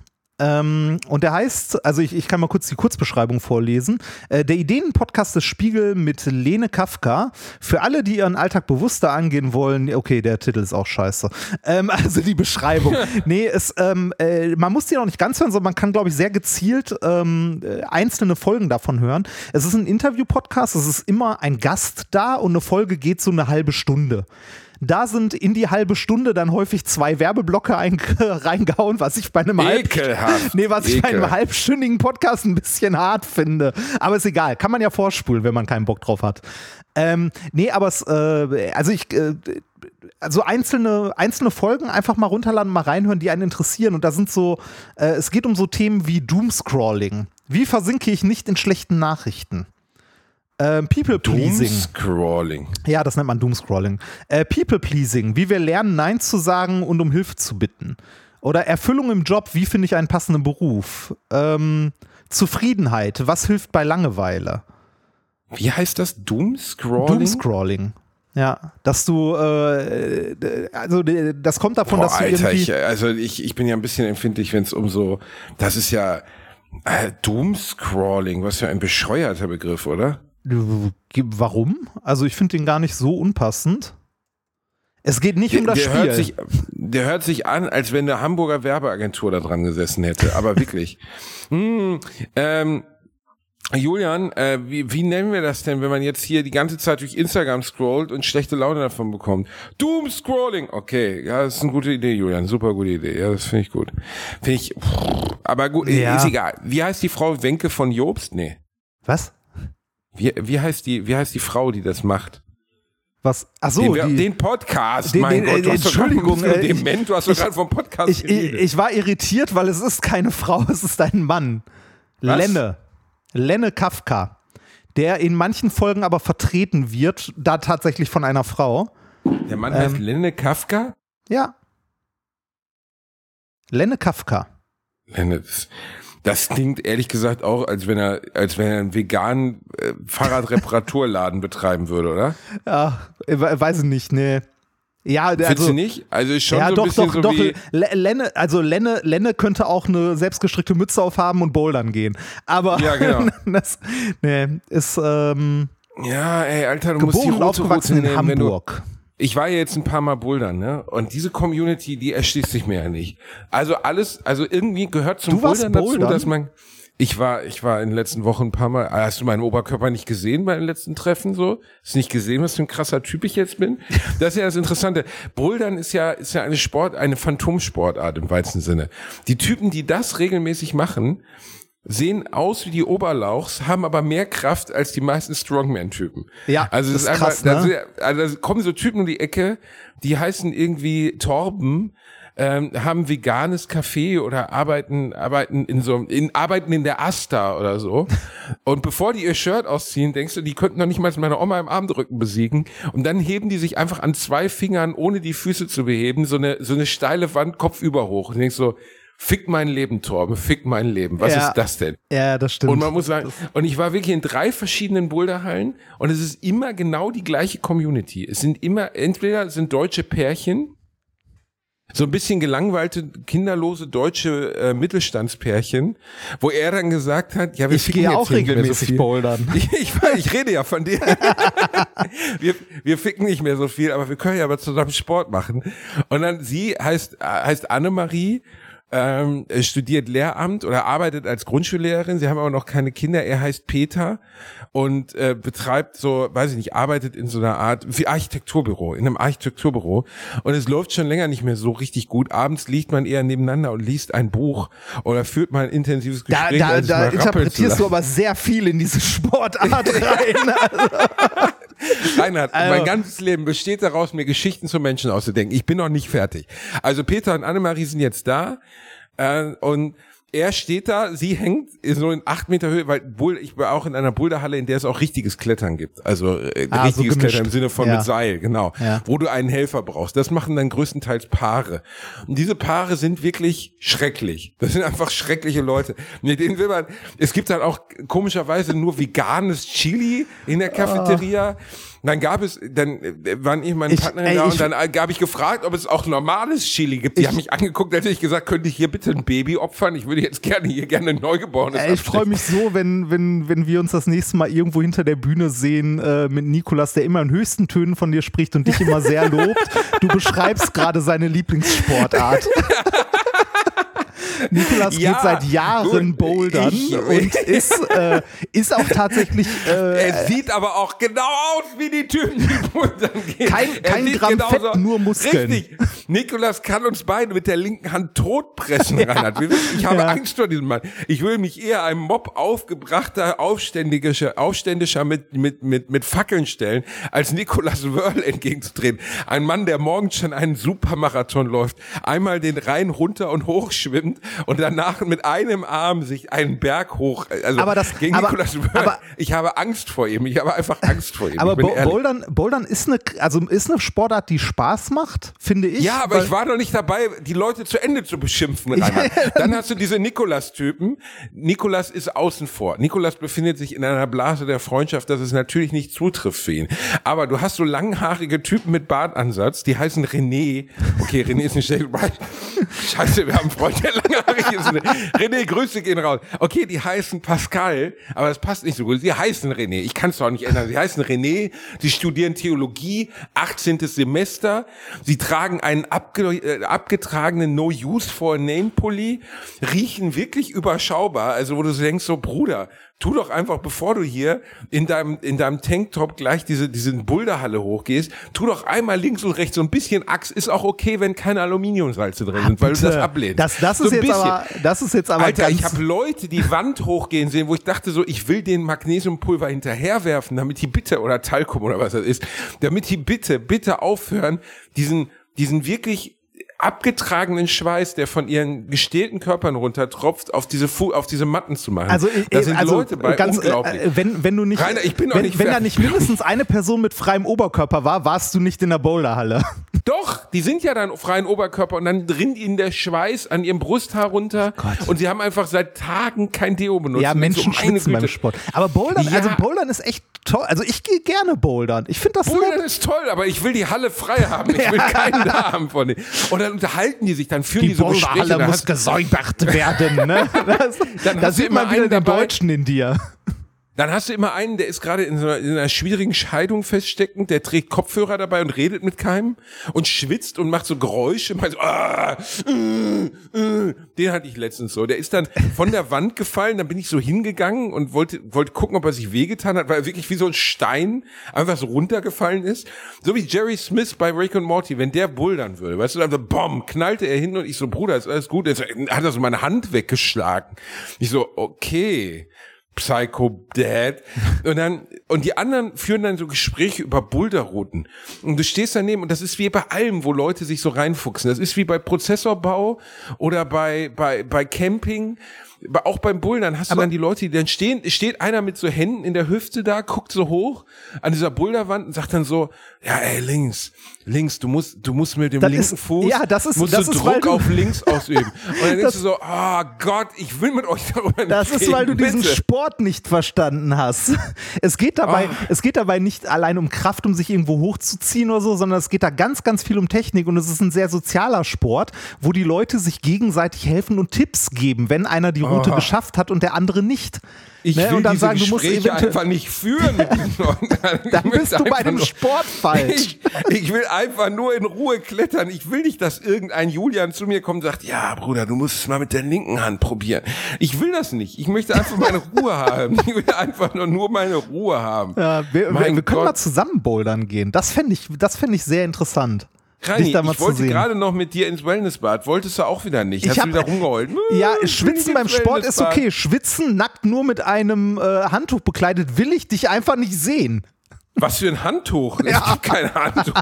Ähm, und der heißt, also ich, ich kann mal kurz die Kurzbeschreibung vorlesen. Äh, der Ideenpodcast des Spiegel mit Lene Kafka. Für alle, die ihren Alltag bewusster angehen wollen, okay, der Titel ist auch scheiße. Ähm, *laughs* also die Beschreibung. *laughs* nee, es, ähm, äh, man muss die noch nicht ganz hören, sondern man kann, glaube ich, sehr gezielt ähm, äh, einzelne Folgen davon hören. Es ist ein Interview-Podcast, es ist immer ein Gast da und eine Folge geht so eine halbe Stunde. Da sind in die halbe Stunde dann häufig zwei Werbeblocke ein, *laughs* reingehauen, was ich bei einem halb, nee, was ich bei einem halbstündigen Podcast ein bisschen hart finde. Aber ist egal, kann man ja vorspulen, wenn man keinen Bock drauf hat. Ähm, nee, aber es, äh, also ich, äh, also einzelne, einzelne Folgen einfach mal runterladen, mal reinhören, die einen interessieren. Und da sind so, äh, es geht um so Themen wie Doomscrolling. Wie versinke ich nicht in schlechten Nachrichten? Ähm, People Pleasing. Doomscrolling. Ja, das nennt man Doomscrolling. Äh, People Pleasing, wie wir lernen, Nein zu sagen und um Hilfe zu bitten. Oder Erfüllung im Job, wie finde ich einen passenden Beruf? Ähm, Zufriedenheit, was hilft bei Langeweile? Wie heißt das? Doomscrolling? Doomscrolling. Ja, dass du, äh, äh, also äh, das kommt davon, Boah, dass du Alter, irgendwie. ich, also ich, ich bin ja ein bisschen empfindlich, wenn es um so, das ist ja äh, Doomscrolling, was für ein bescheuerter Begriff, oder? Warum? Also ich finde den gar nicht so unpassend. Es geht nicht um das der Spiel. Hört sich, der hört sich an, als wenn eine Hamburger Werbeagentur da dran gesessen hätte, aber wirklich. *laughs* hm, ähm, Julian, äh, wie, wie nennen wir das denn, wenn man jetzt hier die ganze Zeit durch Instagram scrollt und schlechte Laune davon bekommt? Doomscrolling. Okay, ja, das ist eine gute Idee, Julian. Super gute Idee. Ja, das finde ich gut. Finde ich. Aber gut, Ja. ist egal. Wie heißt die Frau Wenke von Jobst? Nee. Was? Wie, wie heißt die, wie heißt die Frau, die das macht? Was? Ach so, den, die, den Podcast, den- mein den- Gott, Entschuldigung, äh, dement, du hast doch gerade vom Podcast ich, ich, ich war irritiert, weil es ist keine *laughs* Frau, es ist ein Mann. Was? Lenne. Lenne Kafka. Der in manchen Folgen aber vertreten wird, da tatsächlich von einer Frau. Der Mann heißt ähm, Lenne Kafka? Ja. Lenne Kafka. Lenne, das, das klingt ehrlich gesagt auch, als wenn er, als wenn er einen veganen äh, Fahrradreparaturladen betreiben würde, oder? Ja, äh, we- weiß ich nicht, nee. Ja, der- Findest also, du nicht? Also ist schon ja, so ein doch, bisschen doch, so doch. wie, Lenne, also Lenne, Lenne könnte auch eine selbstgestrickte Mütze aufhaben und bouldern gehen. Aber Ja, genau. *laughs* das, nee, ist ähm, ja, ey, Alter, du musst die geboren und rote aufgewachsen in du, Hamburg. Ich war ja jetzt ein paar Mal bouldern, ne? Und diese Community, die erschließt sich mir ja nicht. Also alles, also irgendwie gehört zum warst Bouldern dazu, bouldern? dass man, ich war, ich war in den letzten Wochen ein paar Mal, hast du meinen Oberkörper nicht gesehen bei den letzten Treffen so? Hast du nicht gesehen, was für ein krasser Typ ich jetzt bin? *laughs* Das ist ja das Interessante. Bouldern ist ja, ist ja eine Sport, eine Phantomsportart im weitesten Sinne. Die Typen, die das regelmäßig machen, sehen aus wie die Oberlauchs, haben aber mehr Kraft als die meisten Strongman-Typen. Ja, also das ist ist einfach, krass, ne? ist, also da kommen so Typen um die Ecke, die heißen irgendwie Torben, ähm, haben veganes Café oder arbeiten arbeiten in so in arbeiten in der Asta oder so *laughs* und bevor die ihr Shirt ausziehen denkst du die könnten noch nicht mal meine Oma im Armdrücken besiegen und dann heben die sich einfach an zwei Fingern ohne die Füße zu beheben so eine so eine steile Wand kopfüber hoch und denkst so fick mein Leben Torben fick mein Leben was Ja. ist das denn Ja, das stimmt. und man muss sagen, und ich war wirklich in drei verschiedenen Boulderhallen und es ist immer genau die gleiche Community. Es sind immer, entweder sind deutsche Pärchen, so ein bisschen gelangweilte, kinderlose deutsche äh, Mittelstandspärchen, wo er dann gesagt hat, ja, wir ich ficken gehe auch regelmäßig so bouldern. *laughs* Ich, ich, ich rede ja von dir. *laughs* wir, wir ficken nicht mehr so viel, aber wir können ja aber zusammen Sport machen. Und dann sie heißt, äh, heißt Annemarie, ähm, studiert Lehramt oder arbeitet als Grundschullehrerin. Sie haben aber noch keine Kinder. Er heißt Peter und äh, betreibt so, weiß ich nicht, arbeitet in so einer Art wie Architekturbüro, in einem Architekturbüro. Und es läuft schon länger nicht mehr so richtig gut. Abends liegt man eher nebeneinander und liest ein Buch oder führt mal ein intensives da Gespräch. da, da zu interpretierst du aber sehr viel in diese Sportart *laughs* rein. Reinhard, Also- mein ganzes Leben besteht daraus, mir Geschichten zu Menschen auszudenken. Ich bin noch nicht fertig. Also Peter und Annemarie sind jetzt da äh, und er steht da, sie hängt so in acht Meter Höhe, weil Bull, ich war auch in einer Boulderhalle, in der es auch richtiges Klettern gibt. Also äh, Ah, so richtiges gemischt. Klettern im Sinne von Ja. mit Seil, genau. Ja. Wo du einen Helfer brauchst. Das machen dann größtenteils Paare. Und diese Paare sind wirklich schrecklich. Das sind einfach schreckliche Leute. Mit denen will man, es gibt dann auch komischerweise nur veganes Chili in der Cafeteria. Dann gab es, dann äh, waren ich meine Ich- Partnerin ey, da und dann äh, habe ich gefragt, ob es auch normales Chili gibt. Die Ich- haben mich angeguckt, hätte ich gesagt, könnte ich hier bitte ein Baby opfern? Ich würde jetzt gerne hier gerne ein Neugeborenes Ey, ich freue mich so, wenn, wenn, wenn wir uns das nächste Mal irgendwo hinter der Bühne sehen äh, mit Nikolas, der immer in höchsten Tönen von dir spricht und dich immer sehr lobt. Du beschreibst *laughs* gerade seine Lieblingssportart. *laughs* Nikolas Ja, geht seit Jahren gut, bouldern ich- und *laughs* ist, äh, ist auch tatsächlich äh, Er sieht aber auch genau aus wie die Typen, die bouldern gehen. Kein- kein Gramm Fett, nur Muskeln. Richtig. Nikolas kann uns beide mit der linken Hand totpressen, *laughs* Reinhard. Wir wissen, Ich habe Ja. Angst vor diesem Mann. Ich will mich eher einem Mob aufgebrachter, aufständischer, aufständischer mit, mit, mit, mit Fackeln stellen, als Nikolas Wörl entgegenzutreten. Ein Mann, der morgens schon einen Supermarathon läuft, einmal den Rhein runter und hoch schwimmt und danach mit einem Arm sich einen Berg hoch, also Aber das- gegen aber- Nikolas Wörl. aber- ich habe Angst vor ihm. Ich habe einfach Angst vor ihm. aber Bo ehrlich. Bouldern, Bouldern ist eine, also ist eine Sportart, die Spaß macht, finde ich. Ja, aber ich war noch nicht dabei, die Leute zu Ende zu beschimpfen. *laughs* Dann hast du diese Nikolas-Typen. Nikolas ist außen vor. Nikolas befindet sich in einer Blase der Freundschaft, dass es natürlich nicht zutrifft für ihn. Aber du hast so langhaarige Typen mit Bartansatz, die heißen René. Okay, René ist nicht schlecht. *laughs* Scheiße, wir haben einen Freund, der langhaarig ist. *laughs* René, Grüße gehen raus. Okay, die heißen Pascal, aber das passt nicht so gut. Sie heißen René. Ich kann es doch nicht ändern. Sie heißen René, sie studieren Theologie, 18. Semester. Sie tragen einen abge äh, abgetragenen No-Use-for-Name-Pulli, riechen wirklich überschaubar. Also wo du denkst, so Bruder, tu doch einfach, bevor du hier in deinem, in deinem Tanktop gleich diese, diese Boulderhalle hochgehst, tu doch einmal links und rechts so ein bisschen Axt. Ist auch okay, wenn keine Aluminiumsalze drin sind, weil du das ablehnst. Das, das, So ist ein jetzt bisschen. aber, das ist jetzt aber Alter, ich habe Leute die Wand hochgehen sehen, wo ich dachte so, ich will den Magnesiumpulver hinterherwerfen, damit die bitte, oder Talkum oder was das ist, damit die bitte, bitte aufhören, diesen, diesen wirklich abgetragenen Schweiß, der von ihren gestählten Körpern runtertropft, auf diese Fu auf diese Matten zu machen. Also, da sind also Leute bei, ganz, unglaublich. Äh, wenn, wenn du nicht, Rainer, ich bin wenn, nicht wenn da nicht mindestens eine Person mit freiem Oberkörper war, warst du nicht in der Boulderhalle. *laughs* Doch, die sind ja dann freien Oberkörper und dann rinnt ihnen der Schweiß an ihrem Brusthaar runter Gott. und sie haben einfach seit Tagen kein Deo benutzt. Ja, Menschen so, schwitzen beim. Sport. Aber Bouldern, Ja. also Bouldern ist echt toll. Also ich gehe gerne Bouldern. Ich finde das Bouldern nett. ist toll, aber ich will die Halle frei haben. Ich *laughs* will keinen da haben von denen. Und dann unterhalten die sich, dann führen die, Die so Gespräche. Da muss gesäubert werden. Ne? *laughs* Das, Dann da sieht man immer wieder den dabei. Deutschen in dir. Dann hast du immer einen, der ist gerade in, so einer, in einer schwierigen Scheidung feststeckend, der trägt Kopfhörer dabei und redet mit keinem und schwitzt und macht so Geräusche. Meint so, ah, äh, äh. Den hatte ich letztens so. Der ist dann von der Wand gefallen, dann bin ich so hingegangen und wollte, wollte gucken, ob er sich wehgetan hat, weil er wirklich wie so ein Stein einfach so runtergefallen ist. So wie Jerry Smith bei Rick und Morty, wenn der bouldern würde, weißt du, dann so, bom, knallte er hin und ich so, Bruder, ist alles gut? Jetzt hat er so meine Hand weggeschlagen. Ich so, okay. Psycho Dad. Und dann, und die anderen führen dann so Gespräche über Boulderrouten. Und du stehst daneben und das ist wie bei allem, wo Leute sich so reinfuchsen. Das ist wie bei Prozessorbau oder bei, bei, bei Camping. Auch beim Bouldern hast du dann die Leute, die dann stehen, steht einer mit so Händen in der Hüfte da, guckt so hoch an dieser Boulderwand und sagt dann so, ja, ey, links, links, du musst, du musst mit dem Das linken ist- Fuß, ja, das ist- musst das du ist, Druck auf links *laughs* ausüben. Und dann denkst du so, oh Gott, ich will mit euch darüber Das nicht ist, weil du reden, diesen bitte. Sport nicht verstanden hast. *laughs* Es geht dabei, Ah. es geht dabei nicht allein um Kraft, um sich irgendwo hochzuziehen oder so, sondern es geht da ganz, ganz viel um Technik und es ist ein sehr sozialer Sport, wo die Leute sich gegenseitig helfen und Tipps geben, wenn einer die Route Ah. geschafft hat und der andere nicht. Ich Ne? will und dann diese sagen, du musst einfach nicht führen mit diesen *laughs* Leuten. Dann bist du bei dem nur- Sport falsch. Ich, ich will einfach nur in Ruhe klettern. Ich will nicht, dass irgendein Julian zu mir kommt und sagt, ja, Bruder, du musst es mal mit der linken Hand probieren. Ich will das nicht. Ich möchte einfach meine *laughs* Ruhe haben. Ich will einfach nur, nur meine Ruhe haben. Ja, wir, wir, wir können mal zusammen bouldern gehen. Das fände ich, das fänd ich sehr interessant. Reini, ich wollte gerade noch mit dir ins Wellnessbad. Wolltest du auch wieder nicht? Ich Hast hab- du wieder rumgeheult? *laughs* Ja, Hm, Schwitzen beim Sport ist okay. Schwitzen nackt nur mit einem äh, Handtuch bekleidet will ich dich einfach nicht sehen. Was für ein Handtuch? Es Ja. gibt kein Handtuch.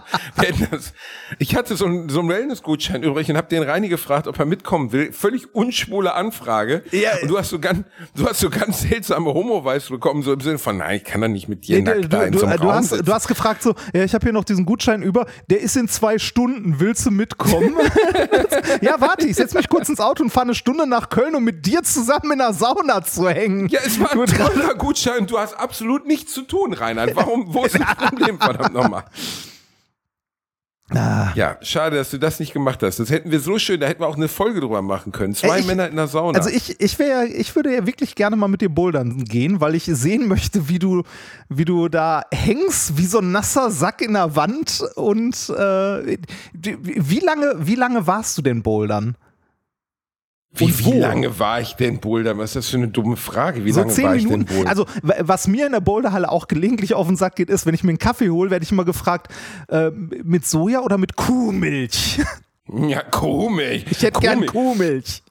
Ich hatte so einen, so einen Wellness-Gutschein übrig und habe den Reini gefragt, ob er mitkommen will. Völlig unschwule Anfrage. Ja. Und du hast so ganz, du hast so ganz seltsame Homo-Weiß bekommen, so im Sinne von, nein, ich kann doch nicht mit dir Nee, du, nackt da in du, so einem du, Raum hast, sitzen. du hast gefragt so, ja, ich habe hier noch diesen Gutschein über, der ist in zwei Stunden, willst du mitkommen? *laughs* ja, warte, ich setze mich kurz ins Auto und fahre eine Stunde nach Köln, um mit dir zusammen in der Sauna zu hängen. Ja, es war ein toller *laughs* Gutschein. Du hast absolut nichts zu tun, Reinhard. *laughs* Warum, *laughs* Problem, verdammt nochmal? Ah. Ja, schade, dass du das nicht gemacht hast. Das hätten wir so schön, da hätten wir auch eine Folge drüber machen können. Zwei ich- Männer in der Sauna. Also ich, ich wäre, ich würde ja wirklich gerne mal mit dir bouldern gehen, weil ich sehen möchte, wie du, wie du da hängst, wie so ein nasser Sack in der Wand. Und äh, wie lange, wie lange warst du denn bouldern? Wie, wie lange war ich denn Boulder? Was ist das für eine dumme Frage? Wie so lange war ich denn Minuten. Boulder? Also was mir in der Boulderhalle auch gelegentlich auf den Sack geht, ist, wenn ich mir einen Kaffee hole, werde ich immer gefragt, äh, mit Soja oder mit Kuhmilch? ja, komisch. Ich hätte gern Komisch. Kuhmilch.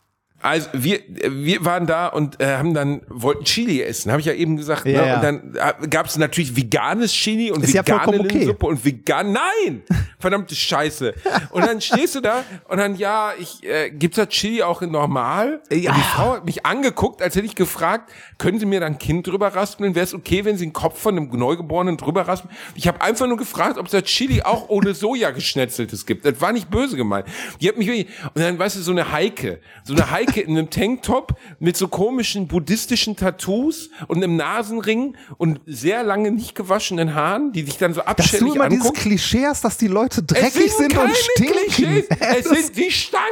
Also wir, wir waren da und äh, haben dann wollten Chili essen, habe ich ja eben gesagt. Ja, ne? ja. Und dann äh, gab es natürlich veganes Chili und Ist ja vegane vollkommen okay. Linsensuppe und vegan. Nein, *laughs* verdammte Scheiße. Und dann stehst du da und dann ja, ich äh, gibt's da Chili auch in normal? Ja. Und die Frau hat mich angeguckt, als hätte ich gefragt, können Sie mir dann ein Kind drüber raspeln? Wäre es okay, wenn Sie den Kopf von einem Neugeborenen drüber raspeln? Ich habe einfach nur gefragt, ob es da Chili auch ohne Soja geschnetzeltes gibt. Das war nicht böse gemeint. Die hat mich wirklich, und dann weißt du so eine Heike, so eine Heike in einem Tanktop mit so komischen buddhistischen Tattoos und einem Nasenring und sehr lange nicht gewaschenen Haaren, die dich dann so abschätzig immer dieses angucken. Klischee hast, dass die Leute Es dreckig sind, keine und stinken. Klischees. Es Das- *laughs* sind die Stank.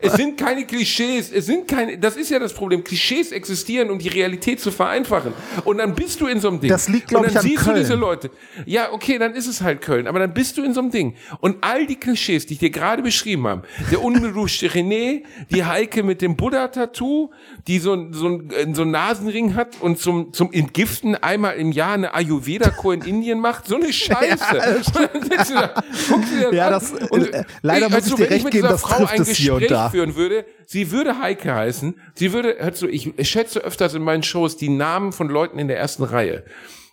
Es sind keine Klischees. Es sind keine. Das ist ja das Problem. Klischees existieren, um die Realität zu vereinfachen. Und dann bist du in so einem Ding. Das liegt, glaub Und ich, dann an siehst Köln. du diese Leute. Ja, okay, dann ist es halt Köln. Aber dann bist du in so einem Ding. Und all die Klischees, die ich dir gerade beschrieben habe, der unbeduschte René, die Heike mit dem Buddha-Tattoo, die so, so, ein- so einen Nasenring hat und zum, zum Entgiften einmal im Jahr eine Ayurveda-Kur in Indien macht, so eine *laughs* *laughs* Scheiße. *laughs* Du da, du dir das Ja, das- und äh, leider muss also, ich dir wenn recht geben, das Frau trifft ein es hier und Gespräch da. führen würde, sie würde Heike heißen, sie würde, hör zu, ich schätze öfters in meinen Shows die Namen von Leuten in der ersten Reihe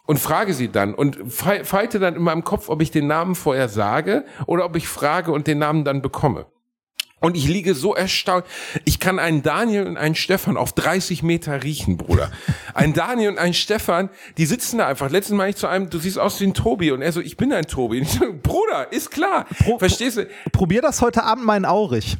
und frage sie dann und feite dann in meinem Kopf, ob ich den Namen vorher sage oder ob ich frage und den Namen dann bekomme. Und ich liege so erstaunt. Ich kann einen Daniel und einen Stefan auf 30 Meter riechen, Bruder. Ein Daniel und ein Stefan, die sitzen da einfach. Letztes Mal ich zu einem, du siehst aus wie ein Tobi. Und er so, ich bin ein Tobi. So, *laughs* Bruder, ist klar. Verstehst du? Probier das heute Abend mal in Aurich.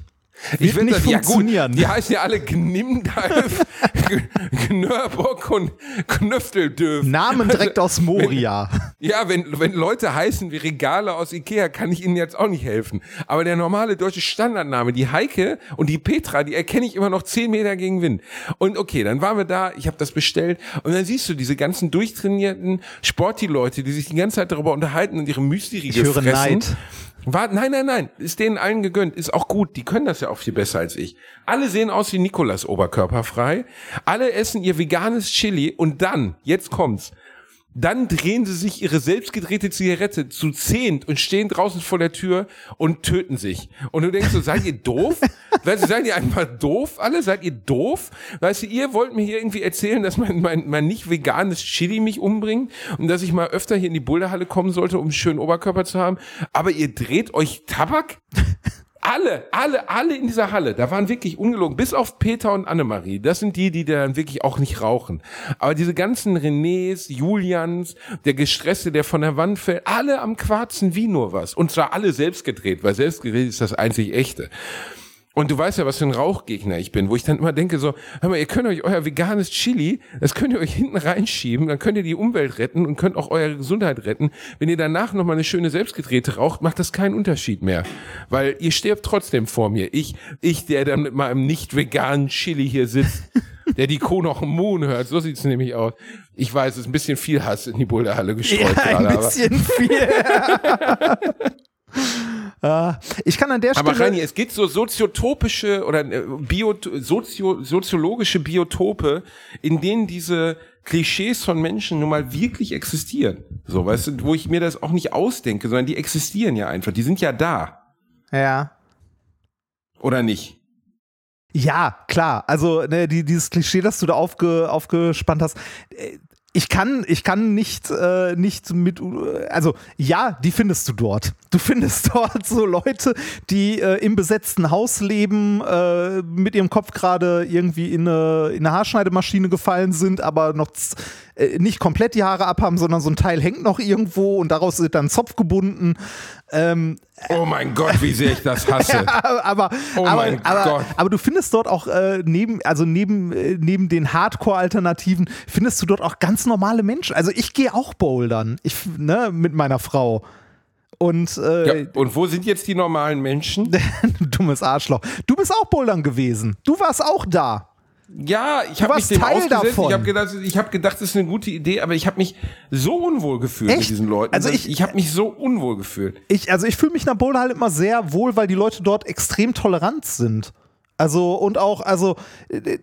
Wird find nicht das- funktionieren. Ja gut, die heißen ja alle Gnimdalf, *laughs* Gnörbock und Knöfteldöf. Namen direkt aus Moria. Ja, wenn, wenn Leute heißen wie Regale aus Ikea, kann ich ihnen jetzt auch nicht helfen. Aber der normale deutsche Standardname, die Heike und die Petra, die erkenne ich immer noch 10 Meter gegen Wind. Und okay, dann waren wir da, ich habe das bestellt und dann siehst du diese ganzen durchtrainierten Sporty-Leute, die sich die ganze Zeit darüber unterhalten und ihre Müsli-Riegel Ich höre fressen. Neid. War, nein, nein, nein, ist denen allen gegönnt, ist auch gut, die können das ja auch viel besser als ich. Alle sehen aus wie Nikolas oberkörperfrei, alle essen ihr veganes Chili und dann, jetzt kommt's, dann drehen sie sich ihre selbstgedrehte Zigarette zu zehnt und stehen draußen vor der Tür und töten sich. Und du denkst so, seid ihr doof? *laughs* weißt du, seid ihr einfach doof alle? Seid ihr doof? Weißt du, ihr wollt mir hier irgendwie erzählen, dass mein, mein, mein nicht veganes Chili mich umbringt und dass ich mal öfter hier in die Boulderhalle kommen sollte, um einen schönen Oberkörper zu haben. Aber ihr dreht euch Tabak? Alle, alle, alle in dieser Halle, da waren wirklich ungelogen, bis auf Peter und Annemarie. Das sind die, die dann wirklich auch nicht rauchen. Aber diese ganzen Renés, Julians, der Gestresste, der von der Wand fällt, alle am Quarzen wie nur was. Und zwar alle selbst gedreht, weil selbst gedreht ist das einzig echte. Und du weißt ja, was für ein Rauchgegner ich bin, wo ich dann immer denke so, hör mal, ihr könnt euch euer veganes Chili, das könnt ihr euch hinten reinschieben, dann könnt ihr die Umwelt retten und könnt auch eure Gesundheit retten. Wenn ihr danach nochmal eine schöne selbstgedrehte raucht, macht das keinen Unterschied mehr. Weil ihr stirbt trotzdem vor mir. Ich, ich, der dann mit meinem nicht veganen Chili hier sitzt, *laughs* der die Kuh noch im Moon hört, so sieht's nämlich aus. Ich weiß, es ist ein bisschen viel Hass in die Boulderhalle gestreut Ja, ein gerade, aber bisschen viel. *laughs* Äh, *laughs* ich kann an der Aber Stelle. Reini, es gibt so soziotopische oder äh, Bio, sozio, soziologische Biotope, in denen diese Klischees von Menschen nun mal wirklich existieren. So, weißt du, wo ich mir das auch nicht ausdenke, sondern die existieren ja einfach. Die sind ja da. ja. Oder nicht? Ja, klar. Also ne, die, dieses Klischee, das du da aufge, aufgespannt hast. Äh, ich kann, ich kann nicht, äh, nicht mit, also ja, die findest du dort. Du findest *laughs* dort so Leute, die äh, im besetzten Haus leben, äh, mit ihrem Kopf gerade irgendwie in eine, in eine Haarschneidemaschine gefallen sind, aber noch äh, nicht komplett die Haare abhaben, sondern so ein Teil hängt noch irgendwo und daraus wird dann Zopf gebunden. Ähm, oh mein Gott, wie sehr ich das hasse. *laughs* aber, oh aber, mein aber, Gott. aber du findest dort auch äh, neben, also neben, äh, neben den Hardcore-Alternativen, findest du dort auch ganz normale Menschen. Also ich gehe auch bouldern, ich, ne, mit meiner Frau. Und, äh, ja, und wo sind jetzt die normalen Menschen? *laughs* dummes Arschloch. Du bist auch bouldern gewesen. Du warst auch da. Ja, ich habe mich dem Teil ausgesetzt. davon. Ich habe gedacht, ich habe gedacht, das ist eine gute Idee, aber ich habe mich so unwohl gefühlt mit Echt? diesen Leuten. Also dass- ich- ich habe mich so unwohl gefühlt. Ich, also ich fühle mich nach Boulder halt immer sehr wohl, weil die Leute dort extrem tolerant sind. Also und auch, also äh,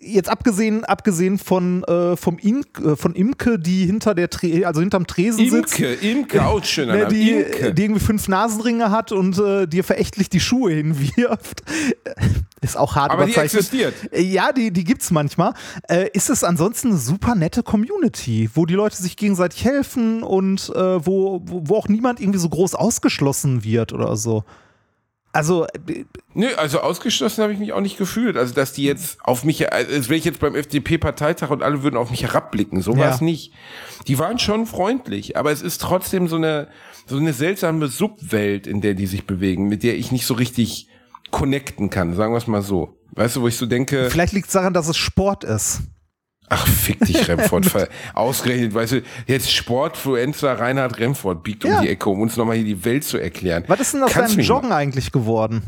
jetzt abgesehen, abgesehen von, äh, vom In, äh, von Imke, die hinter der Tre also hinterm Tresen sitzt. Imke, Imke, auch schöner Ne, Name. die, Imke. die irgendwie fünf Nasenringe hat und äh, dir verächtlich die Schuhe hinwirft. *laughs* Ist auch hart Aber die existiert. Äh, Ja, die, die gibt's manchmal. Äh, ist es ansonsten eine super nette Community, wo die Leute sich gegenseitig helfen und äh, wo, wo auch niemand irgendwie so groß ausgeschlossen wird oder so. Also, Nö, also ausgeschlossen habe ich mich auch nicht gefühlt. Also, dass die jetzt auf mich, als wäre ich jetzt beim FDP-Parteitag und alle würden auf mich herabblicken. So war Ja. es nicht. Die waren schon freundlich, aber es ist trotzdem so eine, so eine seltsame Subwelt, in der die sich bewegen, mit der ich nicht so richtig connecten kann, sagen wir es mal so. Weißt du, wo ich so denke, vielleicht liegt es daran, dass es Sport ist. Ach, fick dich, *laughs* Remford. Ausgerechnet, weißt du, jetzt Sportfluencer Reinhard Remford biegt Ja. um die Ecke, um uns nochmal hier die Welt zu erklären. Was ist denn aus Kannst deinem Joggen eigentlich geworden?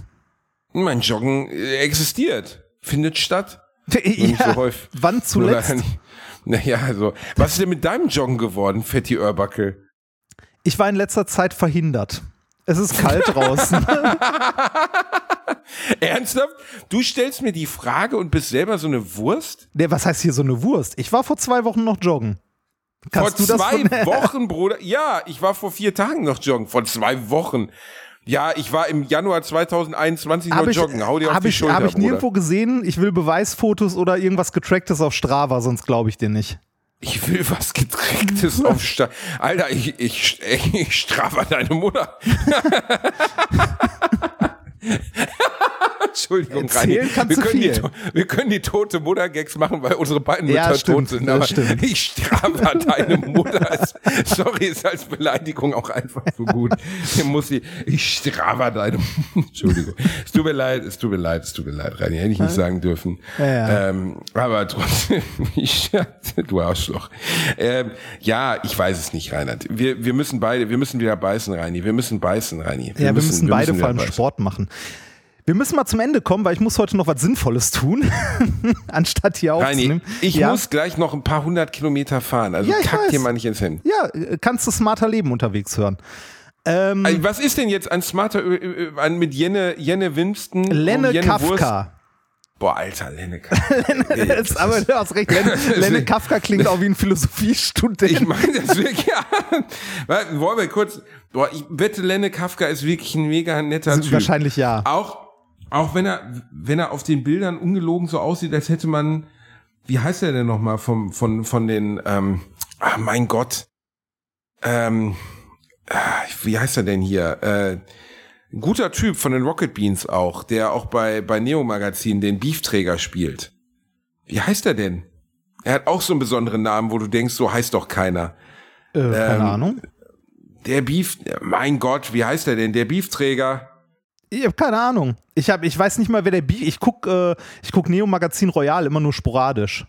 Mein Joggen äh, existiert, findet statt. *laughs* Nur nicht so häufig. wann zuletzt? *laughs* Oder- Naja, also, was ist denn mit deinem Joggen geworden, Fetti Oerbacke? Ich war in letzter Zeit verhindert. Es ist kalt draußen. *laughs* Ernsthaft? Du stellst mir die Frage und bist selber so eine Wurst? Nee, was heißt hier so eine Wurst? Ich war vor zwei Wochen noch joggen. Kannst vor zwei *laughs* Wochen, Bruder? Ja, ich war vor vier Tagen noch joggen. Vor zwei Wochen. Ja, ich war im Januar 2021 noch Hab ich, joggen. Hau dir auf die ich, Schulter, hab ich Bruder. nirgendwo gesehen. Ich will Beweisfotos oder irgendwas getracktes auf Strava, sonst glaube ich dir nicht. Ich will was Getricktes auf Sta Alter, ich, ich, ich strafe deine Mutter. *laughs* *laughs* Entschuldigung, Erzählen Reini. wir, können die, wir können die tote Mutter-Gags machen, weil unsere beiden Ja, Mütter stimmt, tot sind. Aber stimmt. ich strafe deine Mutter. Ist- Sorry, ist als Beleidigung auch einfach so gut. Hier muss ich, ich strafe deine *laughs* Entschuldigung. Es tut mir leid, es tut mir leid, es tut mir leid, Reini. Hätte ich nicht sagen dürfen. Ja, ja. Ähm, aber trotzdem, *laughs* ich, du Arschloch. Ähm, ja, ich weiß es nicht, Reinhard. Wir, wir müssen beide, wir müssen wieder beißen, Reini. Wir müssen beißen, Reini. ja, wir müssen beide wieder vor allem beißen. Sport machen. Wir müssen mal zum Ende kommen, weil ich muss heute noch was Sinnvolles tun, *laughs* anstatt hier Reini, aufzunehmen. ich ja? muss gleich noch ein paar hundert Kilometer fahren. Also Ja, ich kack dir mal nicht ins Handy. Ja, äh, kannst du smarter Leben unterwegs hören. Ähm, Also, was ist denn jetzt an smarter Ö- Ö- Ö- an mit Jenne Jenne Winston? Lenne Jenne Wurst? Boah, Alter, Lenne Kafka. *laughs* Ist, aber du hast recht, Lenne, *laughs* Lenne Kafka klingt auch wie ein Philosophiestudent. Ich meine das wirklich. Ja. Wollen wir kurz. Boah, ich wette, Lenne Kafka ist wirklich ein mega netter Typ. Wahrscheinlich ja. Auch, auch wenn er, wenn er auf den Bildern ungelogen so aussieht, als hätte man, wie heißt er denn nochmal vom, von, von den, ähm, ah, mein Gott, ähm, ah, wie heißt er denn hier? Äh, ein guter Typ von den Rocket Beans auch, der auch bei, bei Neo Magazin den Beefträger spielt. Wie heißt er denn? Er hat auch so einen besonderen Namen, wo du denkst, so heißt doch keiner. Äh, keine ähm, Ahnung. Der Beef, mein Gott, wie heißt er denn? Der Beefträger. Ich habe keine Ahnung. Ich, hab, ich weiß nicht mal, wer der Beef. Ich guck, äh, ich guck Neo Magazin Royal immer nur sporadisch.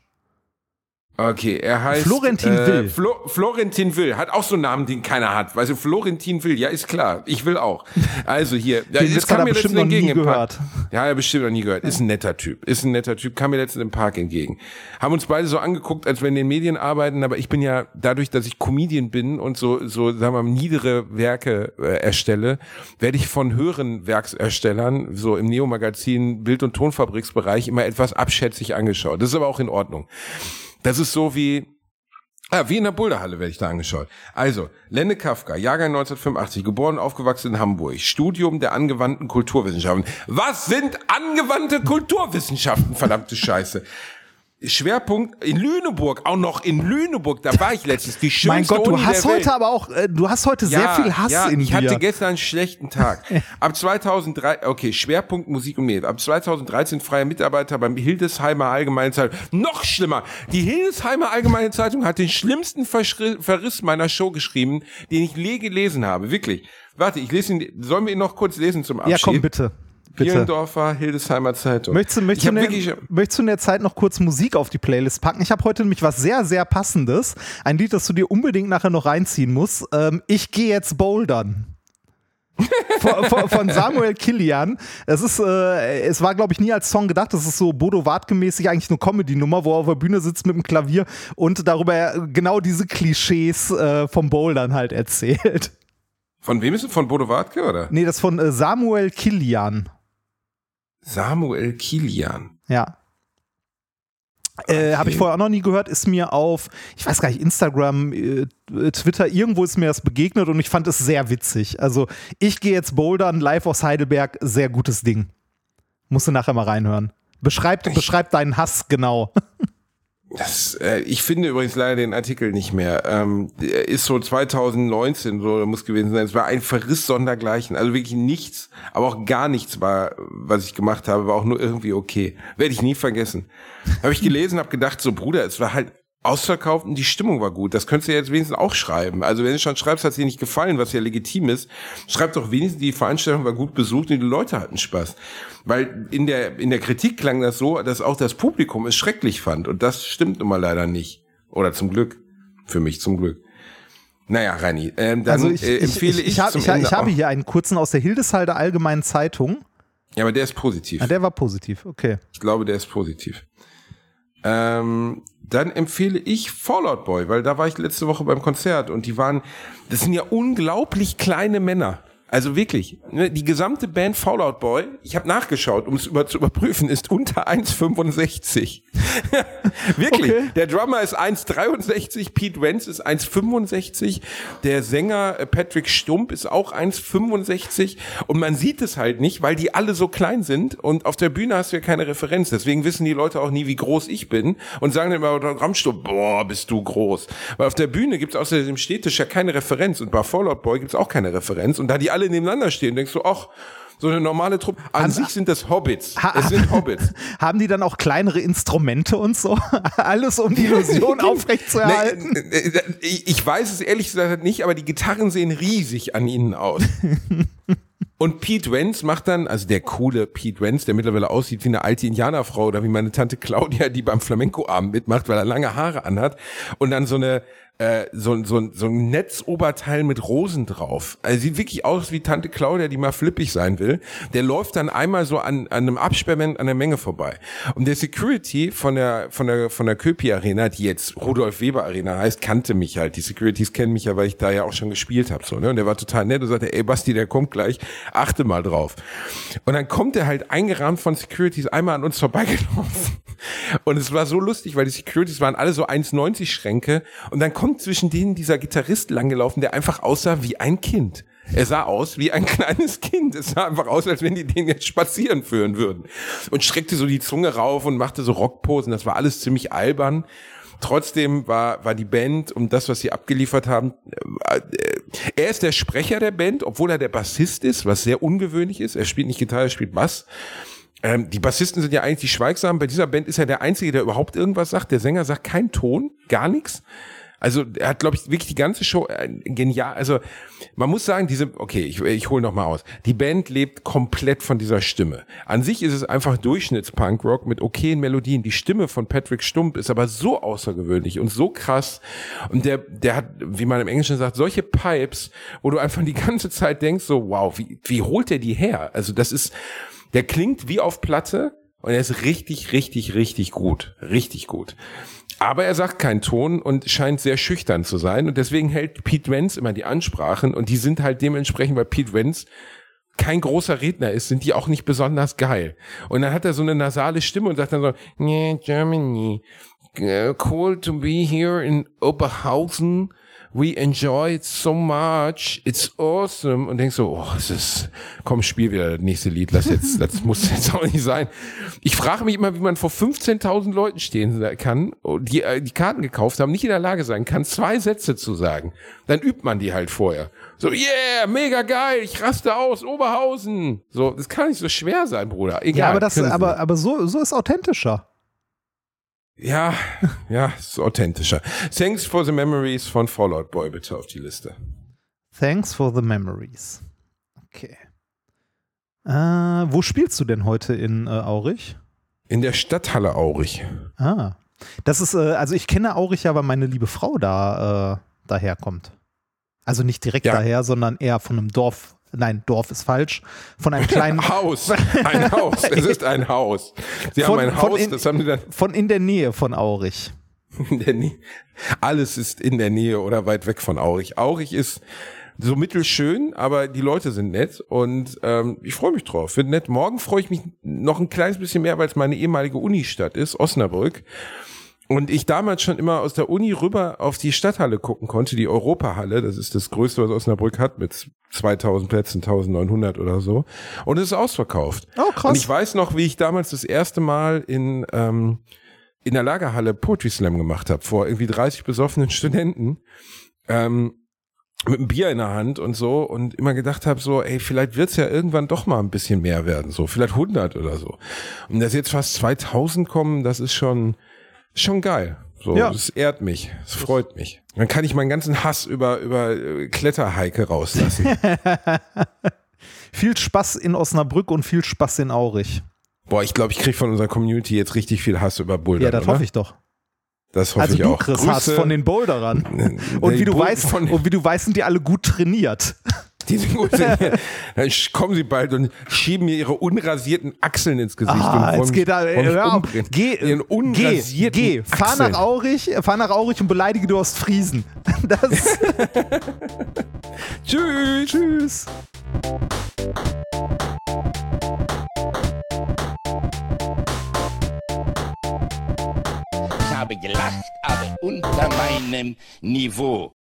Okay, er heißt Florentin äh, Will. Flo Florentin Will hat auch so einen Namen, den keiner hat. Weißt du, Florentin Will, ja ist klar, ich will auch. Also hier, *laughs* ja, hat er mir bestimmt letztens entgegen im Park. gehört. Ja, er bestimmt noch nie gehört. Ist ein netter Typ, ist ein netter Typ. Kam mir letztens im Park entgegen. Haben uns beide so angeguckt, als wir in den Medien arbeiten, aber ich bin ja dadurch, dass ich Comedian bin und so so sagen wir mal niedere Werke äh, erstelle, werde ich von höheren Werkserstellern so im Neo Magazin Bild und Tonfabriksbereich immer etwas abschätzig angeschaut. Das ist aber auch in Ordnung. Das ist so wie Ah, wie in der Boulderhalle werde ich da angeschaut. Also, Lenne Kafka, Jahrgang 1985, geboren und aufgewachsen in Hamburg, Studium der angewandten Kulturwissenschaften. Was sind angewandte Kulturwissenschaften, verdammte Scheiße? Schwerpunkt in Lüneburg, auch noch in Lüneburg, da war ich letztens. Die schönste Mein Gott, du Uni hast heute Welt. aber auch, äh, du hast heute sehr viel Hass ja, in ich dir. hatte gestern einen schlechten Tag. *laughs* Ab 2003, okay, Schwerpunkt Musik und Medien. Ab 2013 freier Mitarbeiter beim Hildesheimer Allgemeinen Zeitung. Noch schlimmer, die Hildesheimer Allgemeine Zeitung hat den schlimmsten Verschri- Verriss meiner Show geschrieben, den ich je gelesen habe. Wirklich. Warte, ich lese ihn, sollen wir ihn noch kurz lesen zum Abschied? ja, komm, bitte. Bitte. Bielendorfer, Hildesheimer Zeitung. Möchtest du, möchtest, du der, wirklich, möchtest du in der Zeit noch kurz Musik auf die Playlist packen? Ich habe heute nämlich was sehr, sehr Passendes. Ein Lied, das du dir unbedingt nachher noch reinziehen musst. Ähm, ich gehe jetzt bouldern. *laughs* von, von- Samuel Kilian. Es ist, äh, es war, glaube ich, nie als Song gedacht. Das ist so Bodo Wartke-mäßig eigentlich eine Comedy-Nummer, wo er auf der Bühne sitzt mit dem Klavier und darüber genau diese Klischees äh, vom Bouldern halt erzählt. von wem ist es? Von Bodo Wartke, oder? Nee, das ist von äh, Samuel Kilian. Samuel Kilian. Ja. Äh, Habe ich Okay. vorher auch noch nie gehört, ist mir auf, ich weiß gar nicht, Instagram, äh, Twitter, irgendwo ist mir das begegnet und ich fand es sehr witzig. Also, ich gehe jetzt bouldern, live aus Heidelberg, sehr gutes Ding. Musst du nachher mal reinhören. Beschreibt, beschreibt deinen Hass genau. *laughs* Das, äh, ich finde übrigens leider den Artikel nicht mehr. Ähm, ist so 2019, so muss gewesen sein. Es war ein Verriss sondergleichen. Also wirklich nichts, aber auch gar nichts war, was ich gemacht habe, war auch nur irgendwie okay. Werde ich nie vergessen. Habe ich gelesen, habe gedacht, so Bruder, es war halt ausverkauft und die Stimmung war gut. Das könntest du jetzt wenigstens auch schreiben. Also wenn du schon schreibst, hat es dir nicht gefallen, was ja legitim ist, schreib doch wenigstens, die Veranstaltung war gut besucht und die Leute hatten Spaß. Weil in der, in der Kritik klang das so, dass auch das Publikum es schrecklich fand. Und das stimmt nun mal leider nicht. Oder zum Glück. Für mich zum Glück. Naja, Reini, ähm, dann Also, ich, äh, empfehle ich, ich, ich, hab, ich, ich habe hier einen kurzen aus der Hildeshalder Allgemeinen Zeitung. Ja, aber der ist positiv. Ah, der war positiv, okay. Ich glaube, der ist positiv. Ähm, dann empfehle ich Fallout Boy, weil da war ich letzte Woche beim Konzert und die waren, das sind ja unglaublich kleine Männer. Also wirklich, ne, die gesamte Band Fallout Boy, ich habe nachgeschaut, um es über, zu überprüfen, ist unter 1,65. *laughs* wirklich, Okay. der Drummer ist 1,63, Pete Wentz ist 1,65, der Sänger äh, Patrick Stump ist auch 1,65 und man sieht es halt nicht, weil die alle so klein sind und auf der Bühne hast du ja keine Referenz, deswegen wissen die Leute auch nie, wie groß ich bin und sagen dann immer Autogrammstump, boah, bist du groß. Weil auf der Bühne gibt es außer dem Städtisch ja keine Referenz und bei Fallout Boy gibt es auch keine Referenz und da die alle nebeneinander stehen, denkst du, ach, so eine normale Truppe. An sich sind das Hobbits. Ha- Es sind Hobbits. *laughs* Haben die dann auch kleinere Instrumente und so? *laughs* Alles, um die Illusion *laughs* aufrechtzuerhalten? Nee, äh, äh, ich ich weiß es ehrlich gesagt nicht, aber die Gitarren sehen riesig an ihnen aus. Und Pete Wentz macht dann, also der coole Pete Wentz, der mittlerweile aussieht wie eine alte Indianerfrau oder wie meine Tante Claudia, die beim Flamenco-Abend mitmacht, weil er lange Haare anhat und dann so eine äh, so, so, so ein Netzoberteil mit Rosen drauf. Also sieht wirklich aus wie Tante Claudia, die mal flippig sein will. Der läuft dann einmal so an, an einem Absperrment an der Menge vorbei. Und der Security von der, von der, von der Köpi Arena, die jetzt Rudolf Weber Arena heißt, kannte mich halt. Die Securities kennen mich ja, weil ich da ja auch schon gespielt habe. So, ne? Und der war total nett und sagte, ey Basti, der kommt gleich, achte mal drauf. Und dann kommt er halt eingerahmt von Securities einmal an uns vorbeigelaufen. Und es war so lustig, weil die Securities waren alle so 1,90 Schränke und dann kommt zwischen denen dieser Gitarrist langgelaufen, der einfach aussah wie ein Kind. Er sah aus wie ein *laughs* kleines Kind. Es sah einfach aus, als wenn die den jetzt spazieren führen würden. Und streckte so die Zunge rauf und machte so Rockposen. Das war alles ziemlich albern. Trotzdem war, war die Band und das, was sie abgeliefert haben, äh, er ist der Sprecher der Band, obwohl er der Bassist ist, was sehr ungewöhnlich ist. Er spielt nicht Gitarre, er spielt Bass. Ähm, die Bassisten sind ja eigentlich die Schweigsamen. Bei dieser Band ist er der Einzige, der überhaupt irgendwas sagt. Der Sänger sagt keinen Ton, gar nichts. Also er hat, glaube ich, wirklich die ganze Show äh, genial. Also man muss sagen, diese, okay, ich, ich hole noch mal aus. Die Band lebt komplett von dieser Stimme. An sich ist es einfach Durchschnitts-Punkrock mit okayen Melodien. Die Stimme von Patrick Stump ist aber so außergewöhnlich und so krass. Und der, der hat, wie man im Englischen sagt, solche Pipes, wo du einfach die ganze Zeit denkst, so wow, wie, wie holt der die her? Also das ist, der klingt wie auf Platte und er ist richtig, richtig, richtig gut. Richtig gut. Aber er sagt keinen Ton und scheint sehr schüchtern zu sein. Und deswegen hält Pete Wentz immer die Ansprachen. Und die sind halt dementsprechend, weil Pete Wentz kein großer Redner ist, sind die auch nicht besonders geil. Und dann hat er so eine nasale Stimme und sagt dann so, yeah, Germany, uh, cool to be here in Oberhausen. We enjoy it so much, it's awesome und denkst so, oh, es ist, komm, spiel wieder das nächste Lied, lass jetzt, das muss *laughs* jetzt auch nicht sein. Ich frage mich immer, wie man vor 15.000 Leuten stehen kann, die äh, die Karten gekauft haben, nicht in der Lage sein kann, zwei Sätze zu sagen. Dann übt man die halt vorher. So, yeah, mega geil, ich raste aus, Oberhausen. So, das kann nicht so schwer sein, Bruder. Egal. Ja, aber das, aber, aber so, so ist authentischer. Ja, ja, ist authentischer. Thanks for the memories von Fallout Boy bitte auf die Liste. Thanks for the memories. Okay. Äh, wo spielst du denn heute in äh, Aurich? In der Stadthalle Aurich. Ah. Das ist, äh, also ich kenne Aurich ja, weil meine liebe Frau da äh, daherkommt. Also nicht direkt Ja. daher, sondern eher von einem Dorf. Nein, Dorf ist falsch. Von einem kleinen, *laughs* Haus. Ein *laughs* Haus. Es ist ein Haus. Sie Von- haben ein Haus, in- das haben sie dann von in der Nähe von Aurich. *laughs* in der Nähe. Alles ist in der Nähe oder weit weg von Aurich. Aurich ist so mittelschön, aber die Leute sind nett und ähm, ich freue mich drauf. Wird nett. Morgen freue ich mich noch ein kleines bisschen mehr, weil es meine ehemalige Unistadt ist, Osnabrück. Und ich damals schon immer aus der Uni rüber auf die Stadthalle gucken konnte, die Europahalle. Das ist das größte, was Osnabrück hat, mit 2000 Plätzen, 1900 oder so. Und es ist ausverkauft. Oh, krass. Und ich weiß noch, wie ich damals das erste Mal in, ähm, in der Lagerhalle Poetry Slam gemacht habe, vor irgendwie 30 besoffenen Studenten. Ähm, mit einem Bier in der Hand und so und immer gedacht habe so, ey, vielleicht wird's ja irgendwann doch mal ein bisschen mehr werden, so vielleicht 100 oder so. Und dass jetzt fast 2000 kommen, das ist schon schon geil. So, Ja. das ehrt mich, es freut mich. Dann kann ich meinen ganzen Hass über über äh, Kletterheike rauslassen. *laughs* Viel Spaß in Osnabrück und viel Spaß in Aurich. Boah, ich glaube, ich krieg von unserer Community jetzt richtig viel Hass über Boulder. Ja, das hoffe ich doch. Das hoffe Also ich du auch. kriegst Hass von den Boulderern. *laughs* Und wie du Bull- weißt, von- und wie du weißt, sind die alle gut trainiert. Die sind gut. Dann sch- kommen sie bald und schieben mir ihre unrasierten Achseln ins Gesicht. Ah, und wollen jetzt mich- geht da, hör auf. Geh, Ihren geh, unrasierten geh, fahr Achseln. nach Aurich, fahr nach Aurich und beleidige du Ostfriesen. *laughs* Das, *laughs* Tschüss. tschüss. Habe gelacht, aber unter meinem Niveau.